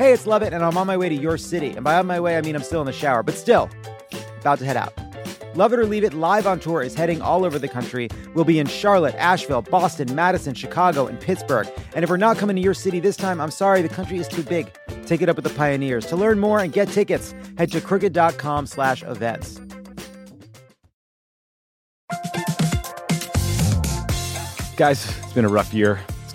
Hey, it's Lovett, and I'm on my way to your city. And by on my way, I mean I'm still in the shower, but still, about to head out. Love It or Leave It live on tour is heading all over the country. We'll be in Charlotte, Asheville, Boston, Madison, Chicago, and Pittsburgh. And if we're not coming to your city this time, I'm sorry, the country is too big. Take it up with the pioneers. To learn more and get tickets, head to crooked.com slash events. Guys, it's been a rough year.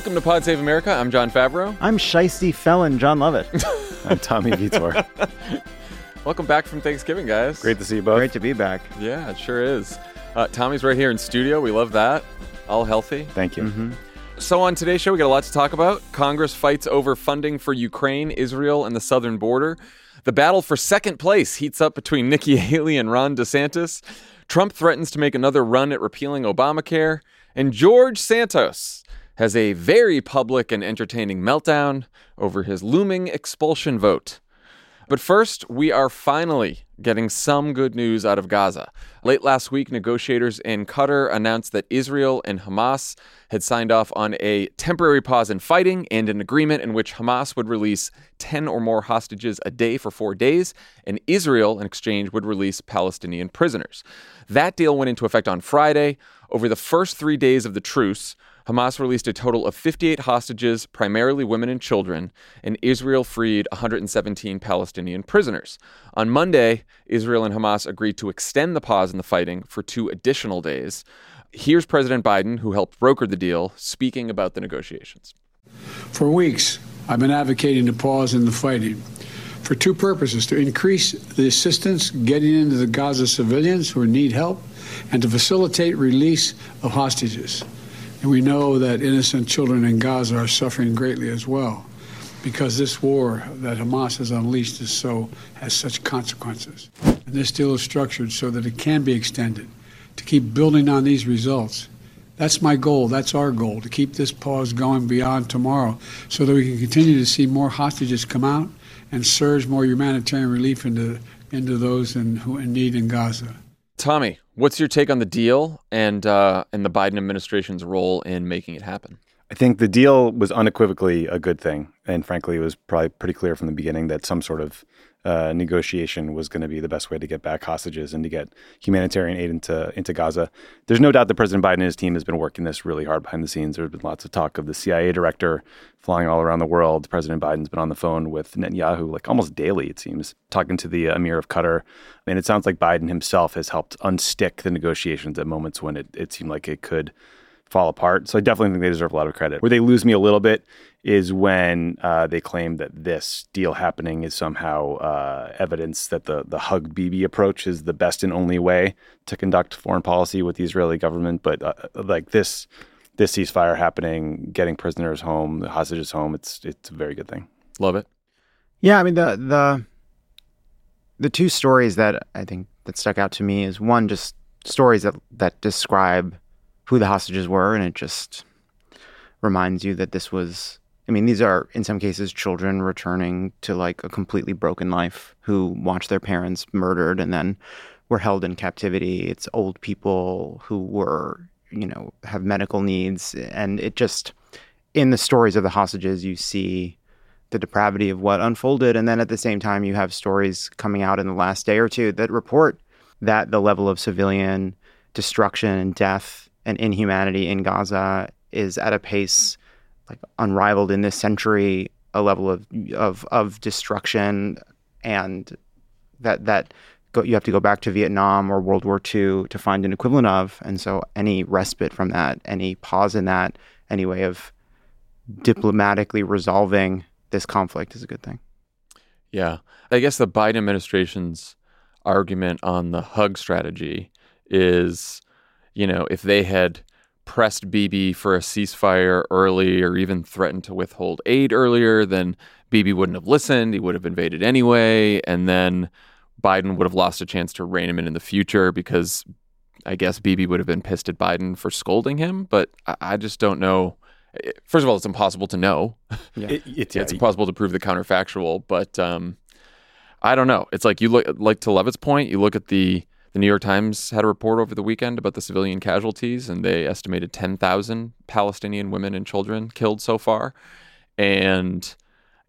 Welcome to Pod Save America. I'm Jon Favreau. I'm shisty felon Jon Lovett. I'm Tommy Vitor. Welcome back from Thanksgiving, guys. Great to see you both. Great to be back. Yeah, it sure is. Uh, Tommy's right here in studio. We love that. All healthy. Thank you. Mm-hmm. So, on today's show, we got a lot to talk about. Congress fights over funding for Ukraine, Israel, and the southern border. The battle for second place heats up between Nikki Haley and Ron DeSantis. Trump threatens to make another run at repealing Obamacare. And George Santos has a very public and entertaining meltdown over his looming expulsion vote. But first, we are finally getting some good news out of Gaza. Late last week, negotiators in Qatar announced that Israel and Hamas had signed off on a temporary pause in fighting and an agreement in which Hamas would release 10 or more hostages a day for four days, and Israel, in exchange, would release Palestinian prisoners. That deal went into effect on Friday. Over the first three days of the truce, Hamas released a total of 58 hostages, primarily women and children, and Israel freed 117 Palestinian prisoners. On Monday, Israel and Hamas agreed to extend the pause in the fighting for two additional days. Here's President Biden, who helped broker the deal, speaking about the negotiations. For weeks, I've been advocating a pause in the fighting for two purposes to increase the assistance getting into the Gaza civilians who need help and to facilitate release of hostages. And we know that innocent children in Gaza are suffering greatly as well because this war that Hamas has unleashed is so has such consequences. And this deal is structured so that it can be extended to keep building on these results. That's my goal. That's our goal to keep this pause going beyond tomorrow so that we can continue to see more hostages come out and surge more humanitarian relief into, into those in, who in need in Gaza. Tommy, what's your take on the deal and uh, and the Biden administration's role in making it happen? I think the deal was unequivocally a good thing, and frankly, it was probably pretty clear from the beginning that some sort of uh, negotiation was going to be the best way to get back hostages and to get humanitarian aid into into Gaza. There's no doubt that President Biden and his team has been working this really hard behind the scenes. There's been lots of talk of the CIA director flying all around the world. President Biden's been on the phone with Netanyahu like almost daily, it seems, talking to the Emir of Qatar. And it sounds like Biden himself has helped unstick the negotiations at moments when it, it seemed like it could fall apart. So I definitely think they deserve a lot of credit. Where they lose me a little bit is when uh, they claim that this deal happening is somehow uh, evidence that the the hug Bibi approach is the best and only way to conduct foreign policy with the Israeli government. But uh, like this this ceasefire happening, getting prisoners home, the hostages home, it's it's a very good thing. Love it. Yeah, I mean the the the two stories that I think that stuck out to me is one just stories that that describe who the hostages were, and it just reminds you that this was. I mean, these are in some cases children returning to like a completely broken life who watched their parents murdered and then were held in captivity. It's old people who were, you know, have medical needs, and it just in the stories of the hostages you see the depravity of what unfolded, and then at the same time you have stories coming out in the last day or two that report that the level of civilian destruction and death and inhumanity in Gaza is at a pace like unrivaled in this century, a level of of of destruction and that that go, you have to go back to Vietnam or World War II to find an equivalent of. And so any respite from that, any pause in that, any way of diplomatically resolving this conflict is a good thing. Yeah. I guess the Biden administration's argument on the hug strategy is, you know, if they had pressed Bibi for a ceasefire early or even threatened to withhold aid earlier, then Bibi wouldn't have listened. He would have invaded anyway. And then Biden would have lost a chance to rein him in in the future because I guess Bibi would have been pissed at Biden for scolding him. But I, I just don't know. First of all, it's impossible to know. Yeah. It, it, Yeah, it's impossible to prove the counterfactual, but um, I don't know. It's like you look like to Lovett's point. You look at the the New York Times had a report over the weekend about the civilian casualties, and they estimated ten thousand Palestinian women and children killed so far, and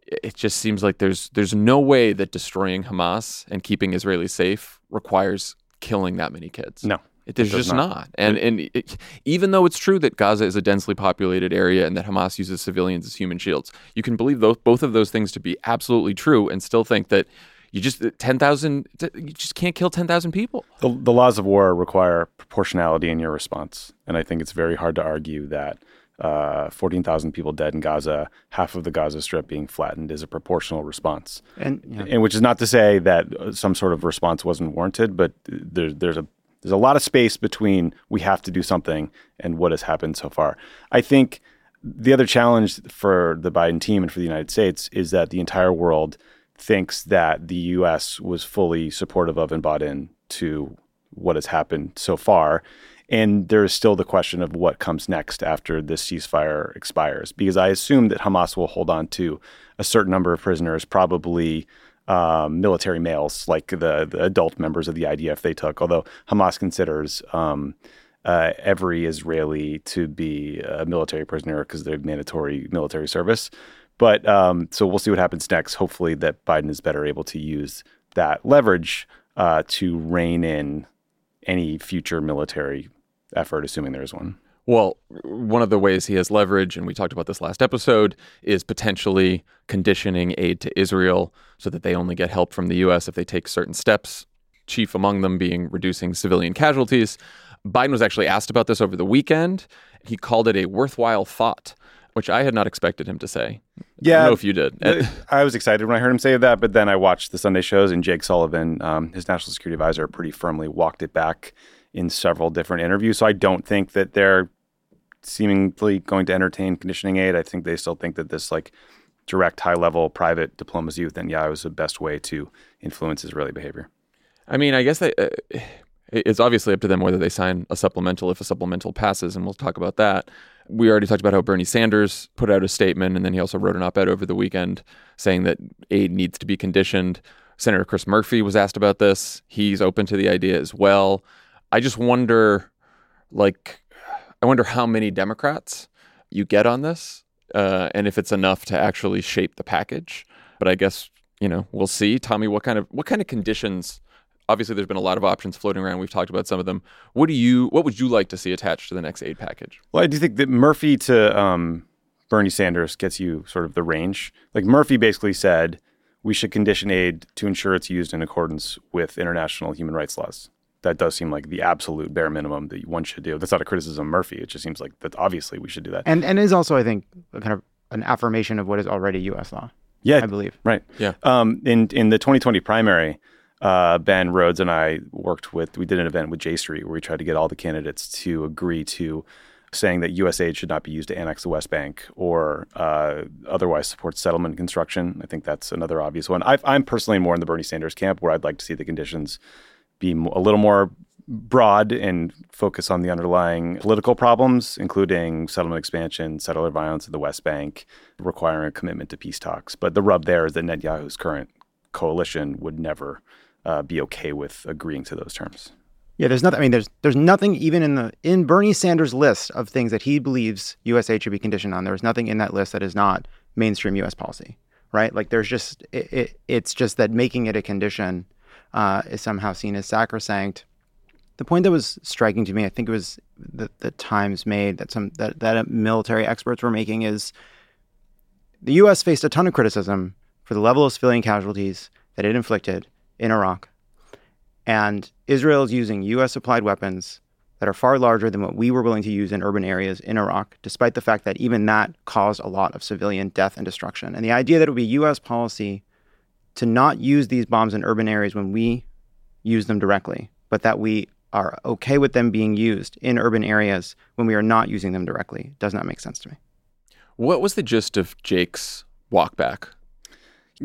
it just seems like there's there's no way that destroying Hamas and keeping Israelis safe requires killing that many kids. No. It, there's does just not. not. And and it, even though it's true that Gaza is a densely populated area and that Hamas uses civilians as human shields, you can believe those, both of those things to be absolutely true and still think that you just 10,000 you just can't kill 10,000 people. The, the laws of war require proportionality in your response. And I think it's very hard to argue that uh, 14,000 people dead in Gaza, half of the Gaza Strip being flattened, is a proportional response. And yeah. And which is not to say that uh, some sort of response wasn't warranted, but there, there's a there's a lot of space between we have to do something and what has happened so far. I think the other challenge for the Biden team and for the United States is that the entire world thinks that the U.S. was fully supportive of and bought in to what has happened so far. And there is still the question of what comes next after this ceasefire expires, because I assume that Hamas will hold on to a certain number of prisoners, probably um, military males, like the, the adult members of the IDF they took. Although Hamas considers um, uh, every Israeli to be a military prisoner because they're mandatory military service. But um, so we'll see what happens next. Hopefully, that Biden is better able to use that leverage uh, to rein in any future military effort, assuming there is one. Well, one of the ways he has leverage, and we talked about this last episode, is potentially conditioning aid to Israel so that they only get help from the U.S. if they take certain steps, chief among them being reducing civilian casualties. Biden was actually asked about this over the weekend. He called it a worthwhile thought, which I had not expected him to say. I don't know if you did. I was excited when I heard him say that, but then I watched the Sunday shows, and Jake Sullivan, um, his national security advisor, pretty firmly walked it back in several different interviews. So I don't think that they're seemingly going to entertain conditioning aid. I think they still think that this like direct, high level private diplomacy with Netanyahu was the best way to influence Israeli behavior. I mean, I guess they, uh, it's obviously up to them whether they sign a supplemental if a supplemental passes, and we'll talk about that. We already talked about how Bernie Sanders put out a statement, and then he also wrote an op ed over the weekend saying that aid needs to be conditioned. Senator Chris Murphy was asked about this. He's open to the idea as well. I just wonder, like, I wonder how many Democrats you get on this, uh, and if it's enough to actually shape the package. But I guess you know we'll see. Tommy, what kind of what kind of conditions? Obviously, there's been a lot of options floating around. We've talked about some of them. What do you? What would you like to see attached to the next aid package? Well, I do think that Murphy to um, Bernie Sanders gets you sort of the range. Like Murphy basically said, we should condition aid to ensure it's used in accordance with international human rights laws. That does seem like the absolute bare minimum that one should do. That's not a criticism of Murphy. It just seems like that obviously we should do that. and and is also I think a kind of an affirmation of what is already U.S. law. Yeah, I believe. Right. Yeah. Um, in in the 2020 primary, uh, Ben Rhodes and I worked with. We did an event with J Street where we tried to get all the candidates to agree to saying that U.S. aid should not be used to annex the West Bank or uh, otherwise support settlement construction. I think that's another obvious one. i I'm personally more in the Bernie Sanders camp, where I'd like to see the conditions be a little more broad and focus on the underlying political problems, including settlement expansion, settler violence in the West Bank, requiring a commitment to peace talks. But the rub there is that Netanyahu's current coalition would never uh, be okay with agreeing to those terms. Yeah, there's nothing. I mean, there's there's nothing even in the in Bernie Sanders' list of things that he believes USA should be conditioned on. There's nothing in that list that is not mainstream U.S. policy, right? Like there's just it, it it's just that making it a condition uh, is somehow seen as sacrosanct. The point that was striking to me, I think it was the the Times made that some that that military experts were making is the U.S. faced a ton of criticism for the level of civilian casualties that it inflicted in Iraq And Israel is using US supplied weapons that are far larger than what we were willing to use in urban areas in Iraq, despite the fact that even that caused a lot of civilian death and destruction. And the idea that it would be US policy to not use these bombs in urban areas when we use them directly, but that we are okay with them being used in urban areas when we are not using them directly does not make sense to me. What was the gist of Jake's walkback?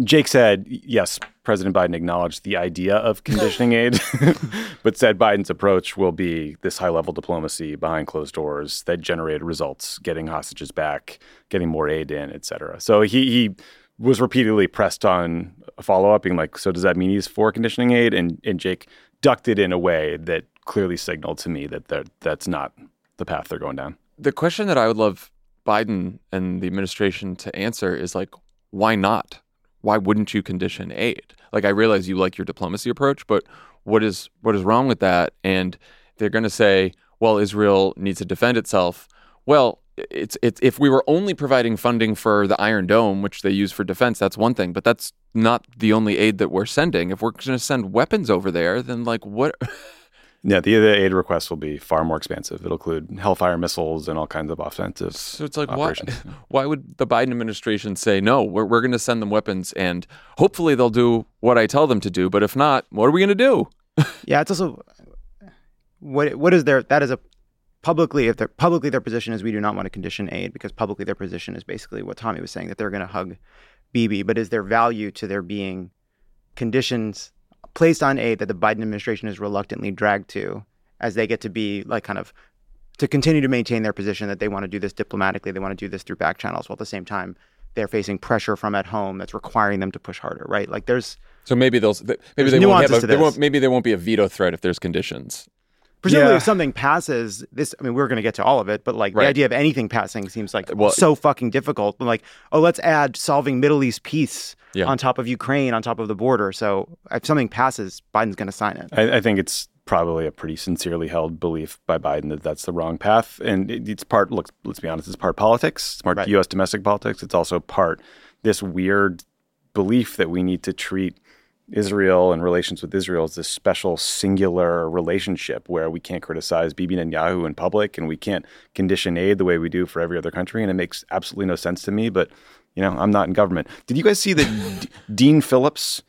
Jake said, yes, President Biden acknowledged the idea of conditioning aid, but said Biden's approach will be this high level diplomacy behind closed doors that generated results, getting hostages back, getting more aid in, et cetera. So he, he was repeatedly pressed on a follow up, being like, so does that mean he's for conditioning aid? And, and Jake ducked it in a way that clearly signaled to me that that's not the path they're going down. The question that I would love Biden and the administration to answer is like, why not? Why wouldn't you condition aid? Like I realize you like your diplomacy approach, but what is what is wrong with that? And they're going to say, well, Israel needs to defend itself. Well, it's it's if we were only providing funding for the Iron Dome, which they use for defense, that's one thing, but that's not the only aid that we're sending. If we're going to send weapons over there, then like what Yeah, the, the aid request will be far more expansive. It'll include Hellfire missiles and all kinds of offensive. So it's like, why, why would the Biden administration say no? We're we're going to send them weapons, and hopefully they'll do what I tell them to do. But if not, what are we going to do? yeah, it's also what what is their that is a publicly if their publicly their position is we do not want to condition aid because publicly their position is basically what Tommy was saying that they're going to hug Bibi. But is there value to there being conditions placed on aid that the Biden administration is reluctantly dragged to as they get to be like kind of to continue to maintain their position that they want to do this diplomatically, they want to do this through back channels, while at the same time they're facing pressure from at home that's requiring them to push harder, right? Like there's so maybe they'll maybe they won't have a, they won't, maybe there won't be a veto threat if there's conditions. Presumably, yeah. if something passes, this I mean, we're going to get to all of it, but like right. the idea of anything passing seems like well, so fucking difficult. Like, oh, let's add solving Middle East peace yeah. on top of Ukraine, on top of the border. So if something passes, Biden's going to sign it. I, I, think it's probably a pretty sincerely held belief by Biden that that's the wrong path, and it, it's part. Look, let's be honest, it's part politics. It's part right. U.S. domestic politics. It's also part this weird belief that we need to treat Israel and relations with Israel is this special singular relationship where we can't criticize Bibi Netanyahu in public and we can't condition aid the way we do for every other country. And it makes absolutely no sense to me. But you know, I'm not in government. Did you guys see that D- Dean Phillips?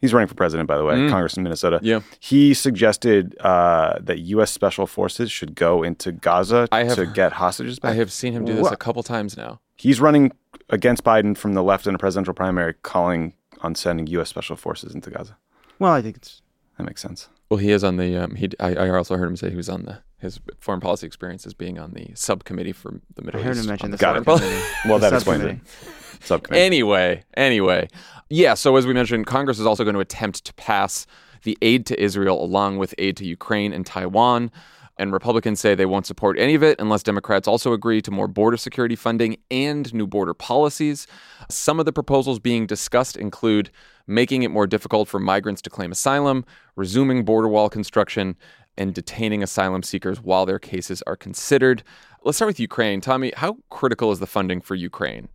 He's running for president, by the way, mm. Congress in Minnesota. Yeah. He suggested uh, that U.S. special forces should go into Gaza I have, to get hostages back. I have seen him do this what? a couple times now. He's running against Biden from the left in a presidential primary, calling on sending U.S. special forces into Gaza. Well, I think it's that makes sense. Well, he is on the. Um, he. I, I also heard him say he was on the his foreign policy experience as being on the subcommittee for the Middle East. I heard him mention the Got subcommittee. well, that explains it. Subcommittee. Anyway, anyway, yeah. So as we mentioned, Congress is also going to attempt to pass the aid to Israel along with aid to Ukraine and Taiwan. And Republicans say they won't support any of it unless Democrats also agree to more border security funding and new border policies. Some of the proposals being discussed include making it more difficult for migrants to claim asylum, resuming border wall construction, and detaining asylum seekers while their cases are considered. Let's start with Ukraine. Tommy, how critical is the funding for Ukraine?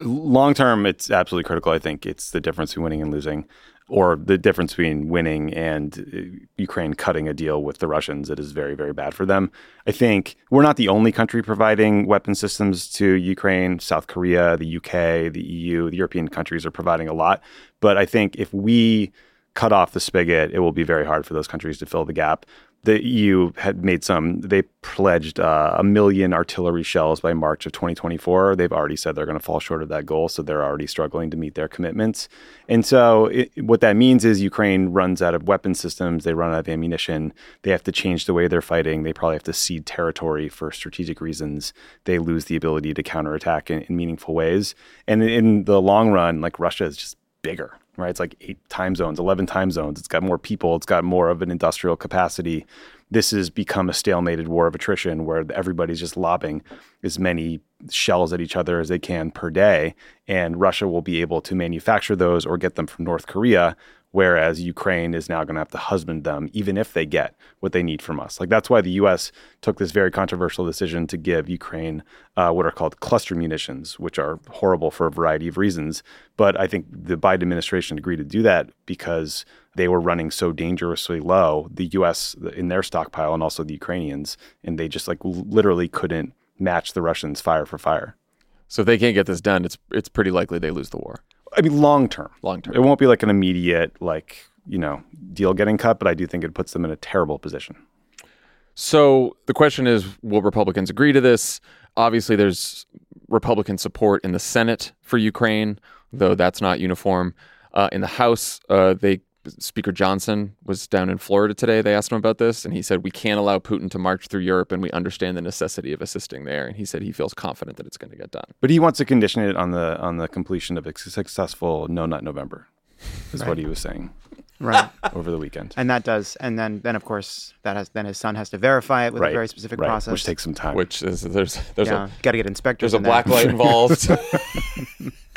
Long term, it's absolutely critical. I think it's the difference between winning and losing, or the difference between winning and uh, Ukraine cutting a deal with the Russians that is very, very bad for them. I think we're not the only country providing weapon systems to Ukraine. South Korea, the UK, the EU, the European countries are providing a lot. But I think if we cut off the spigot, it will be very hard for those countries to fill the gap the EU had made some, they pledged uh, a million artillery shells by March of 2024. They've already said they're going to fall short of that goal. So they're already struggling to meet their commitments. And so it, what that means is Ukraine runs out of weapon systems, they run out of ammunition, they have to change the way they're fighting, they probably have to cede territory for strategic reasons. They lose the ability to counterattack in, in meaningful ways. And in the long run, like Russia is just bigger right? It's like eight time zones, 11 time zones. It's got more people, it's got more of an industrial capacity. This has become a stalemated war of attrition where everybody's just lobbing as many shells at each other as they can per day. And Russia will be able to manufacture those or get them from North Korea whereas Ukraine is now going to have to husband them, even if they get what they need from us. Like that's why the U.S. took this very controversial decision to give Ukraine uh, what are called cluster munitions, which are horrible for a variety of reasons. But I think the Biden administration agreed to do that because they were running so dangerously low, the US in their stockpile and also the Ukrainians, and they just like literally couldn't match the Russians fire for fire. So if they can't get this done, it's it's pretty likely they lose the war. I mean, long term. Long term. It won't be like an immediate, like, you know, deal getting cut, but I do think it puts them in a terrible position. So the question is will Republicans agree to this? Obviously, there's Republican support in the Senate for Ukraine, though that's not uniform. Uh, in the House, uh, they Speaker Johnson was down in Florida today. They asked him about this, and he said, We can't allow Putin to march through Europe, and we understand the necessity of assisting there. And he said he feels confident that it's going to get done. But he wants to condition it on the on the completion of a successful No Nut November, is right. what he was saying. Right. over the weekend. And that does and then then of course that has then his son has to verify it with right. a very specific right. process. Which takes some time. Which is there's there's yeah. a gotta get inspectors. There's a black light involved.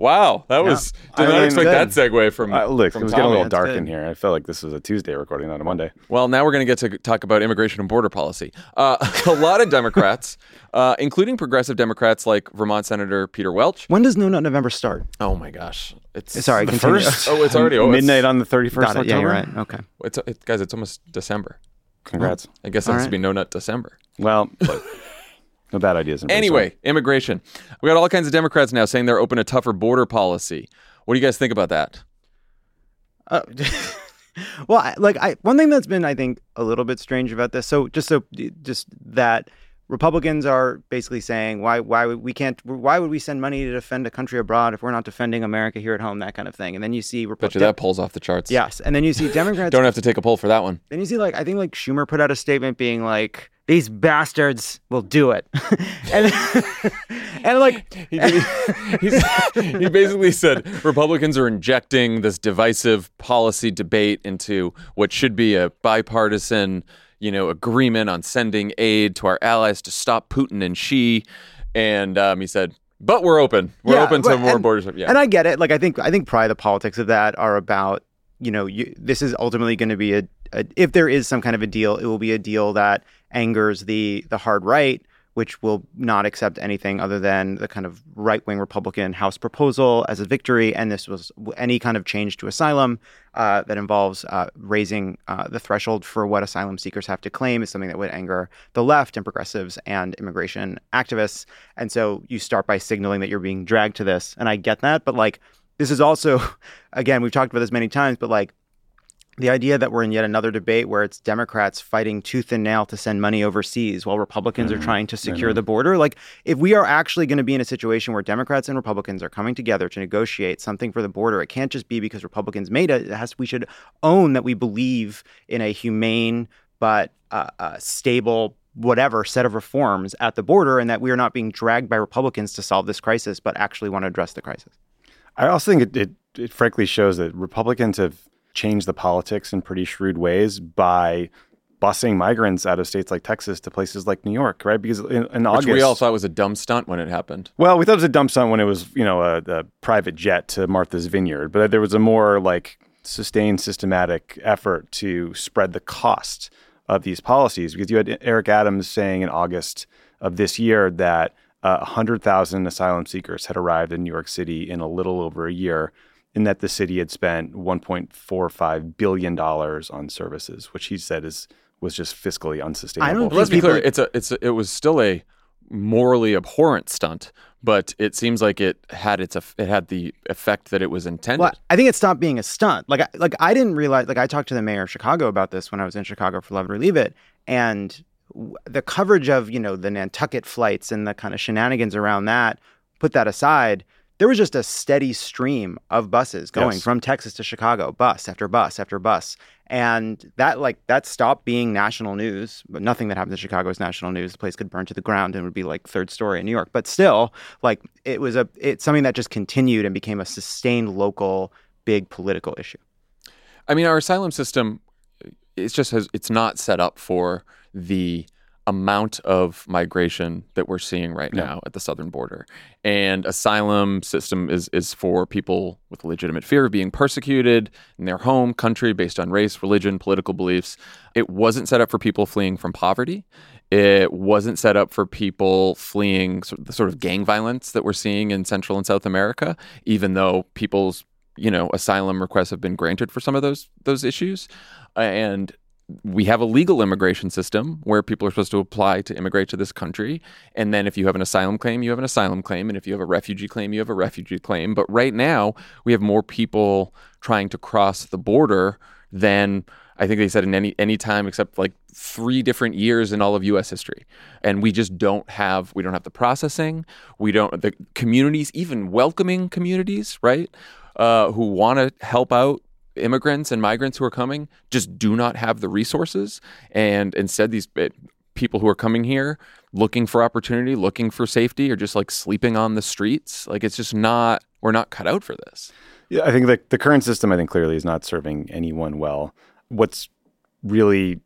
Wow, that was did I not mean, expect that segue from. Uh, look, from it was Tommy. getting a little dark good. in here. I felt like this was a Tuesday recording, not a Monday. Well, now we're going to get to talk about immigration and border policy. Uh, a lot of Democrats, uh, including progressive Democrats like Vermont Senator Peter Welch. When does No Nut November start? Oh my gosh, it's Sorry, The continue. first, Oh, it's already- oh, it's- midnight on the thirty first Got it. Yeah, you're right. Okay. It's, it, guys, it's almost December. Congrats. I guess it All has right. to be No Nut December. Well, look, no bad ideas. in Anyway, immigration. We got all kinds of Democrats now saying they're open to tougher border policy. What do you guys think about that? Uh, well, I, like I, one thing that's been, I think, a little bit strange about this. So just so, just that Republicans are basically saying, why, why would we can't, why would we send money to defend a country abroad if we're not defending America here at home, that kind of thing. And then you see, Repu- Bet you that pulls off the charts. yes, and then you see Democrats. Don't have to take a poll for that one. then you see, like, I think, like Schumer put out a statement being like, these bastards will do it, and and like He, he basically said Republicans are injecting this divisive policy debate into what should be a bipartisan, you know, agreement on sending aid to our allies to stop Putin and Xi. And um, he said, "But we're open. We're Yeah, open to but- more and- borders." Yeah, And I get it. Like I think I think probably the politics of that are about you know you, this is ultimately going to be a, a if there is some kind of a deal, it will be a deal that angers the the hard right, which will not accept anything other than the kind of right wing Republican House proposal as a victory. And this was any kind of change to asylum uh, that involves uh, raising uh, the threshold for what asylum seekers have to claim is something that would anger the left and progressives and immigration activists. And so you start by signaling that you're being dragged to this. And I get that. But like, this is also, again, we've talked about this many times, but like, the idea that we're in yet another debate where it's Democrats fighting tooth and nail to send money overseas while Republicans are trying to secure the border. Like, if we are actually going to be in a situation where Democrats and Republicans are coming together to negotiate something for the border, it can't just be because Republicans made it. It has we should own that we believe in a humane but uh, uh, stable whatever set of reforms at the border, and that we are not being dragged by Republicans to solve this crisis, but actually want to address the crisis. I also think it, it, it frankly shows that Republicans have changed the politics in pretty shrewd ways by busing migrants out of states like Texas to places like New York, right? Because in, in which August, we all thought it was a dumb stunt when it happened. well, we thought it was a dumb stunt when it was, you know, a, a private jet to Martha's Vineyard, but there was a more like sustained, systematic effort to spread the cost of these policies. Because you had Eric Adams saying in August of this year that uh, 100,000 asylum seekers had arrived in New York City in a little over a year, and that the city had spent 1.45 billion dollars on services, which he said is was just fiscally unsustainable. But let's be clear. It's a it's a, it was still a morally abhorrent stunt, but it seems like it had its it had the effect that it was intended. Well, I think it stopped being a stunt. Like, I, like I didn't realize. Like, I talked to the mayor of Chicago about this when I was in Chicago for Love It or Leave It, and the coverage of you know the Nantucket flights and the kind of shenanigans around that. Put that aside. There was just a steady stream of buses going Yes. from Texas to Chicago, bus after bus after bus, and that like that stopped being national news. But nothing that happened in Chicago is national news. The place could burn to the ground and would be like third story in New York. But still, like it was a it's something that just continued and became a sustained local big political issue. I mean, our asylum system it's just has it's not set up for the amount of migration that we're seeing right No. now at the southern border. And asylum system is is for people with legitimate fear of being persecuted in their home country based on race, religion, political beliefs. It wasn't set up for people fleeing from poverty. It wasn't set up for people fleeing the sort of gang violence that we're seeing in Central and South America, even though people's you know, asylum requests have been granted for some of those those issues, and we have a legal immigration system where people are supposed to apply to immigrate to this country. And then if you have an asylum claim, you have an asylum claim. And if you have a refugee claim, you have a refugee claim. But right now, we have more people trying to cross the border than I think they said in any any time except like three different years in all of U.S. history, and we just don't have we don't have the processing. We don't the communities, even welcoming communities, right, uh, who want to help out immigrants and migrants who are coming, just do not have the resources, and instead these it, people who are coming here looking for opportunity, looking for safety, are just like sleeping on the streets. Like it's just not we're not cut out for this. Yeah, I think the the current system, I think clearly is not serving anyone well what's really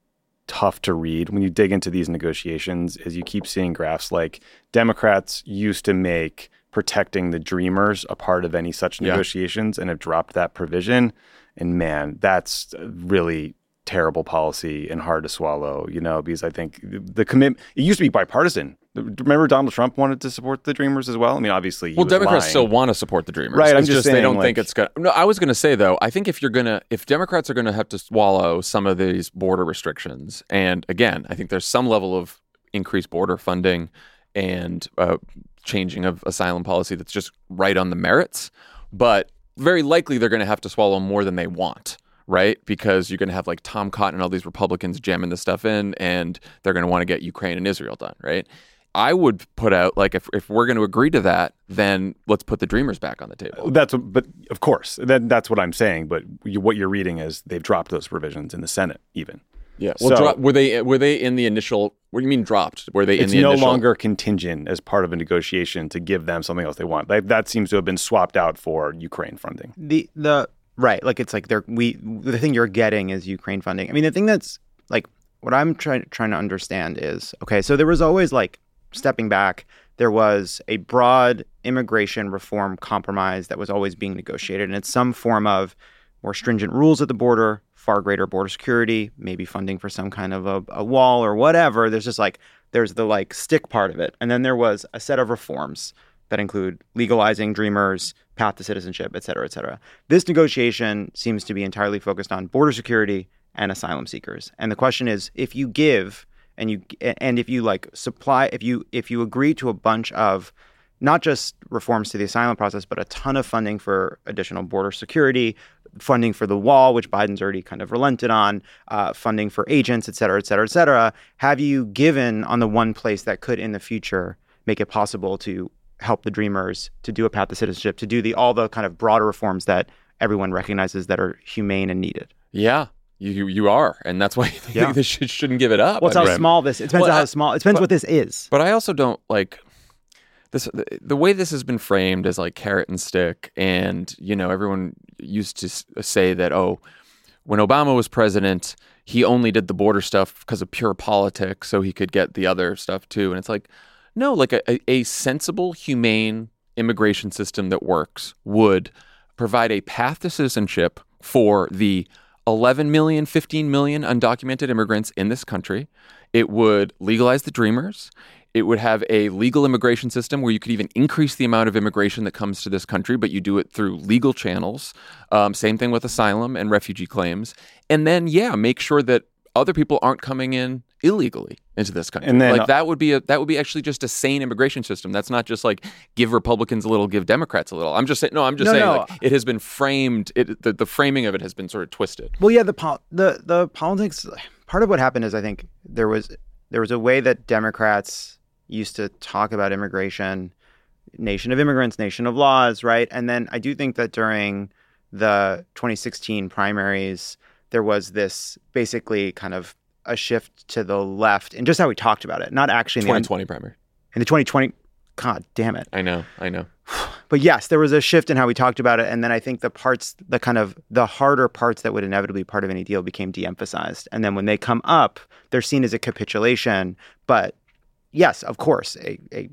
tough to read when you dig into these negotiations is you keep seeing graphs like Democrats used to make protecting the dreamers a part of any such negotiations yeah. and have dropped that provision. And man, that's really terrible policy and hard to swallow, you know, because I think the commitment, it used to be bipartisan. Remember Donald Trump wanted to support the Dreamers as well? I mean, obviously, well, Democrats lying. still want to support the Dreamers. Right. It's I'm just, just saying, they don't like, think it's going to. No, I was going to say, though, I think if you're going to, if Democrats are going to have to swallow some of these border restrictions, and again, I think there's some level of increased border funding and uh, changing of asylum policy that's just right on the merits, but very likely they're going to have to swallow more than they want right? Because you're going to have like Tom Cotton and all these Republicans jamming this stuff in, and they're going to want to get Ukraine and Israel done, right? I would put out like if, if we're going to agree to that, then let's put the Dreamers back on the table. Uh, that's but of course that, that's what I'm saying. But you, what you're reading is they've dropped those provisions in the Senate, even. Yeah. Well, so, dro- were they were they in the initial? What do you mean dropped? Were they in the no initial? longer contingent as part of a negotiation to give them something else they want. Like, that seems to have been swapped out for Ukraine funding. The the Right. Like it's like they're we the thing you're getting is Ukraine funding. I mean, the thing that's like what I'm trying trying to understand is okay, so there was always like stepping back, there was a broad immigration reform compromise that was always being negotiated, and it's some form of more stringent rules at the border, far greater border security, maybe funding for some kind of a, a wall or whatever. There's just like there's the like stick part of it, and then there was a set of reforms that include legalizing dreamers, path to citizenship, et cetera, et cetera. This negotiation seems to be entirely focused on border security and asylum seekers. And the question is, if you give and you and if you like supply, if you if you agree to a bunch of not just reforms to the asylum process, but a ton of funding for additional border security, funding for the wall, which Biden's already kind of relented on, uh, funding for agents, et cetera, et cetera, et cetera. Have you given on the one place that could in the future make it possible to help the dreamers to do a path to citizenship, to do the all the kind of broader reforms that everyone recognizes that are humane and needed. Yeah. You you are, and that's why you yeah. think this should, shouldn't give it up. Well, it's how small this. It depends well, on how small. It depends but, what this is. But I also don't like this. The, way this has been framed as like carrot and stick, and you know, everyone used to uh, say that oh, when Obama was president, he only did the border stuff because of pure politics, so he could get the other stuff too. And it's like, no, like a, a sensible, humane immigration system that works would provide a path to citizenship for the 11 million, 15 million undocumented immigrants in this country. It would legalize the dreamers. It would have a legal immigration system where you could even increase the amount of immigration that comes to this country, but you do it through legal channels. Um, same thing with asylum and refugee claims. And then, yeah, make sure that other people aren't coming in illegally into this country. And then, like uh, that would be a that would be actually just a sane immigration system. That's not just like give Republicans a little, give Democrats a little. I'm just saying. No, I'm just no, saying no. Like, it has been framed. It the, the framing of it has been sort of twisted. Well, yeah, the the the politics. Part of what happened is I think there was there was a way that Democrats used to talk about immigration, nation of immigrants, nation of laws, right? And then I do think that during the 2016 primaries there was this basically kind of a shift to the left and just how we talked about it, not actually in 2020 the primary. In the 2020, God damn it. I know, I know. But yes, there was a shift in how we talked about it. And then I think the parts, the kind of the harder parts that would inevitably be part of any deal became de emphasized. And then when they come up, they're seen as a capitulation. But yes, of course, a, a,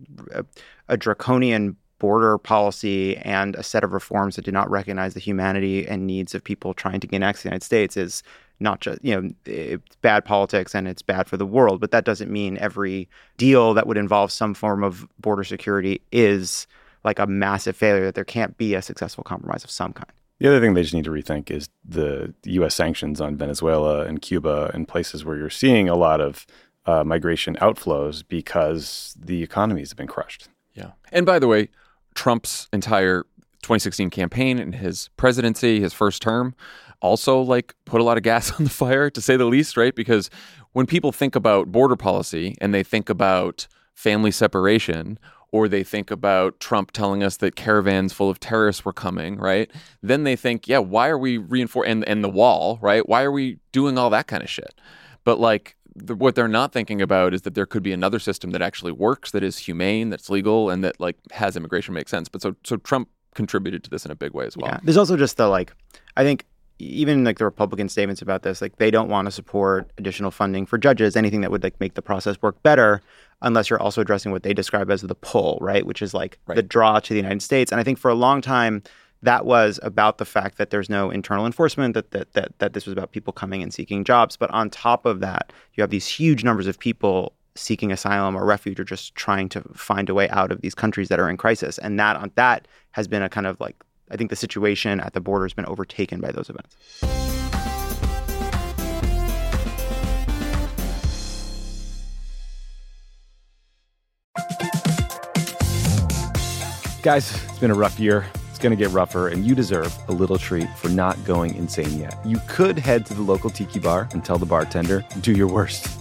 a draconian border policy and a set of reforms that do not recognize the humanity and needs of people trying to gain access to the United States is not just you know it's bad politics and it's bad for the world but that doesn't mean every deal that would involve some form of border security is like a massive failure that there can't be a successful compromise of some kind The other thing they just need to rethink is the U.S. sanctions on Venezuela and Cuba and places where you're seeing a lot of uh, migration outflows because the economies have been crushed. Yeah. And by the way, Trump's entire 2016 campaign and his presidency, his first term, also like put a lot of gas on the fire to say the least, right? Because when people think about border policy and they think about family separation or they think about Trump telling us that caravans full of terrorists were coming, right? Then they think, yeah, why are we reinforcing and, and the wall, right? Why are we doing all that kind of shit? But like what they're not thinking about is that there could be another system that actually works, that is humane, that's legal, and that like has immigration make sense. But so so Trump contributed to this in a big way as well. Yeah. There's also just the like, I think even like the Republican statements about this, like they don't want to support additional funding for judges, anything that would like make the process work better, unless you're also addressing what they describe as the pull, right? Which is like Right. the draw to the United States. And I think for a long time, that was about the fact that there's no internal enforcement, that that that, that this was about people coming and seeking jobs. But on top of that, you have these huge numbers of people seeking asylum or refuge or just trying to find a way out of these countries that are in crisis. And that on that has been a kind of like I think the situation at the border has been overtaken by those events. Guys, it's been a rough year. It's going to get rougher, and you deserve a little treat for not going insane yet. You could head to the local tiki bar and tell the bartender, do your worst.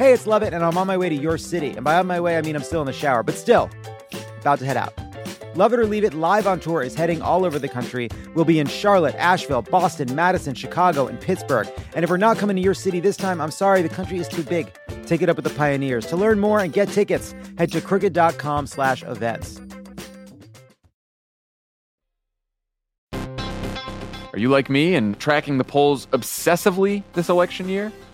Hey, it's Lovett, and I'm on my way to your city. And by on my way, I mean I'm still in the shower, but still, about to head out. Love It or Leave It live on tour is heading all over the country. We'll be in Charlotte, Asheville, Boston, Madison, Chicago, and Pittsburgh. And if we're not coming to your city this time, I'm sorry, the country is too big. Take it up with the pioneers. To learn more and get tickets, head to crooked.com slash events. Are you like me and tracking the polls obsessively this election year?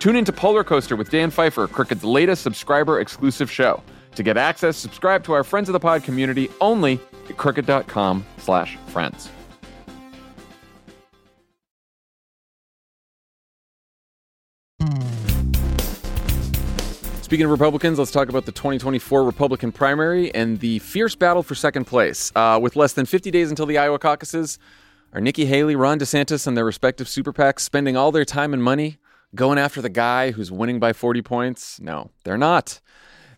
Tune into Polar Coaster with Dan Pfeiffer, Crooked's latest subscriber exclusive show. To get access, subscribe to our Friends of the Pod community only at crooked.com slash friends. Speaking of Republicans, let's talk about the 2024 Republican primary and the fierce battle for second place. Uh, with less than 50 days until the Iowa caucuses, are Nikki Haley, Ron DeSantis, and their respective super PACs spending all their time and money going after the guy who's winning by 40 points? No, they're not.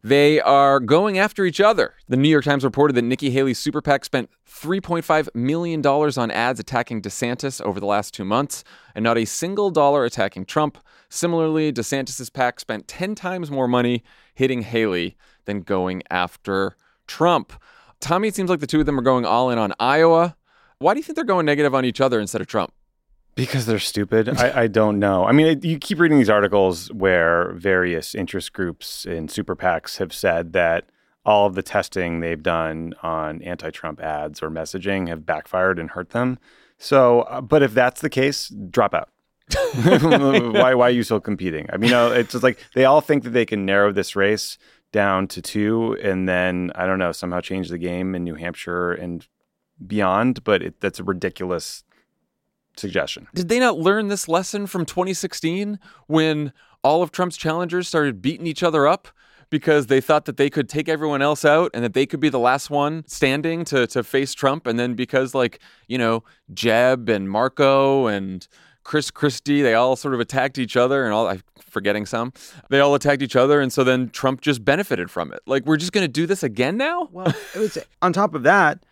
They are going after each other. The New York Times reported that Nikki Haley's super PAC spent $3.5 million on ads attacking DeSantis over the last two months, and not a single dollar attacking Trump. Similarly, DeSantis' PAC spent 10 times more money hitting Haley than going after Trump. Tommy, it seems like the two of them are going all in on Iowa. Why do you think they're going negative on each other instead of Trump? Because they're stupid. I, I don't know. I mean, it, you keep reading these articles where various interest groups and super PACs have said that all of the testing they've done on anti Trump ads or messaging have backfired and hurt them. So, uh, but if that's the case, drop out. why, why are you still competing? I mean, you know, it's just like they all think that they can narrow this race down to two and then, I don't know, somehow change the game in New Hampshire and beyond. But it, that's a ridiculous suggestion. Did they not learn this lesson from 2016 when all of Trump's challengers started beating each other up because they thought that they could take everyone else out and that they could be the last one standing to to face Trump and then because like, you know, Jeb and Marco and Chris Christie, they all sort of attacked each other and all I'm forgetting some. They all attacked each other and so then Trump just benefited from it. Like we're just going to do this again now? Well, it was, on top of that,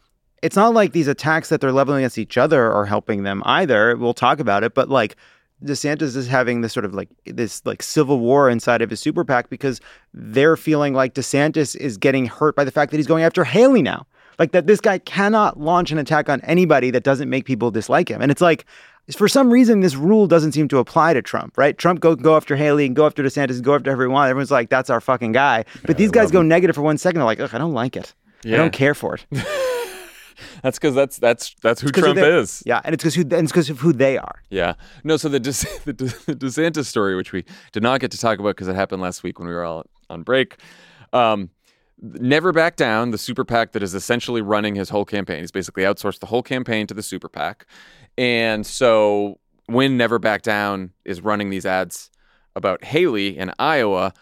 it's not like these attacks that they're leveling against each other are helping them either. We'll talk about it, but like DeSantis is having this sort of like this like civil war inside of his super PAC because they're feeling like DeSantis is getting hurt by the fact that he's going after Haley now. Like that this guy cannot launch an attack on anybody that doesn't make people dislike him. And it's like for some reason this rule doesn't seem to apply to Trump, right? Trump go go after Haley and go after DeSantis and go after everyone. Everyone's like, that's our fucking guy. But these guys go negative for one second. They're like, ugh, I don't like it. I don't care for it. That's because that's that's that's who Trump is. Yeah, and it's because who and it's because of who they are. Yeah. No, so the, De- the, De- the DeSantis story, which we did not get to talk about because it happened last week when we were all on break. Um, Never Back Down, the super PAC that is essentially running his whole campaign. He's basically outsourced the whole campaign to the super PAC. And so when Never Back Down is running these ads about Haley in Iowa,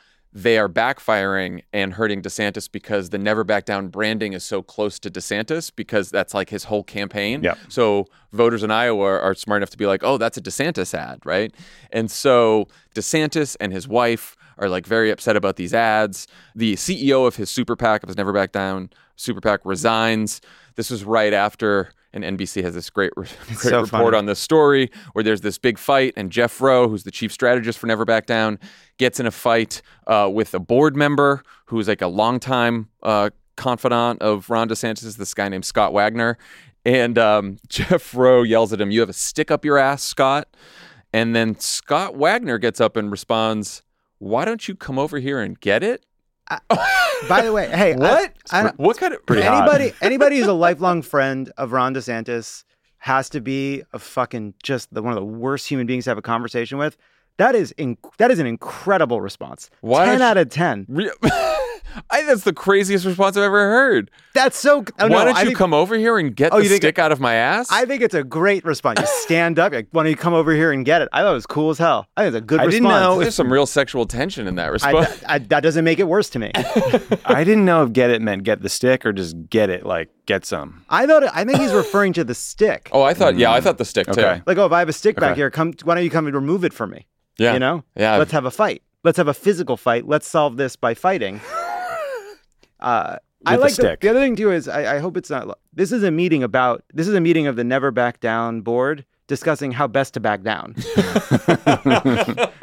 they are backfiring and hurting DeSantis because the Never Back Down branding is so close to DeSantis because that's like his whole campaign. Yeah. So voters in Iowa are smart enough to be like, oh, that's a DeSantis ad, right? And so DeSantis and his wife are like very upset about these ads. The CEO of his super PAC, of his Never Back Down super PAC, resigns. This was right after, and NBC has this great, great so report funny. on this story where there's this big fight, and Jeff Roe, who's the chief strategist for Never Back Down, gets in a fight uh, with a board member who's like a longtime uh, confidant of Ron DeSantis, this guy named Scott Wagner. And um, Jeff Roe yells at him, You have a stick up your ass, Scott. And then Scott Wagner gets up and responds, Why don't you come over here and get it? By the way, hey, What? I, don't- what kind of anybody anybody who's a lifelong friend of Ron DeSantis has to be a fucking just the one of the worst human beings to have a conversation with. That is in, that is an incredible response. Why ten out of ten. Re- I that's the craziest response I've ever heard. That's so. Oh, Why no, don't I you think, come over here and get Oh, the you think- stick out of my ass? I think it's a great response. You stand up. Like, Why don't you come over here and get it? I thought it was cool as hell. I think it's a good I didn't response. know There's some real sexual tension in that I, response. I- that doesn't make it worse to me. I didn't know if get it meant get the stick or just get it like get some. I thought. I think he's referring to the stick. oh, I thought, yeah, I mm. thought the stick too. Like, oh, if I have a stick back here, come. Why don't you come and remove it for me? Yeah. You know. Yeah. Let's have a fight. Let's have a physical fight. Let's solve this by fighting. Uh, I With a like the, stick. the other thing too is I, I hope it's not. This is a meeting about. This is a meeting of the Never Back Down board discussing how best to back down.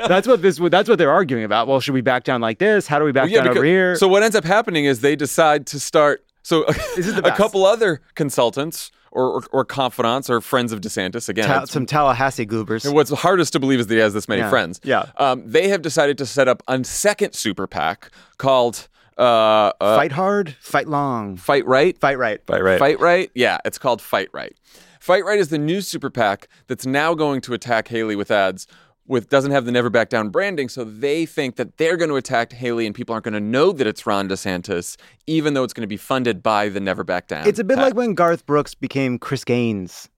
that's what this. That's what they're arguing about. Well, should we back down like this? How do we back Well, yeah, down because- over here? So what ends up happening is they decide to start. So This is the a couple other consultants or, or, or confidants or friends of DeSantis again. Ta- some Tallahassee goobers. and what's hardest to believe is that he has this many Yeah, friends. yeah. Um, they have decided to set up a second super PAC called uh, uh, fight hard, fight long, Fight Right. fight right. Fight right. Fight Right? Yeah, it's called Fight Right. Fight Right is the new super PAC that's now going to attack Haley with ads with doesn't have the Never Back Down branding, so they think that they're going to attack Haley and people aren't going to know that it's Ron DeSantis, even though it's going to be funded by the Never Back Down. It's a bit PAC. like when Garth Brooks became Chris Gaines.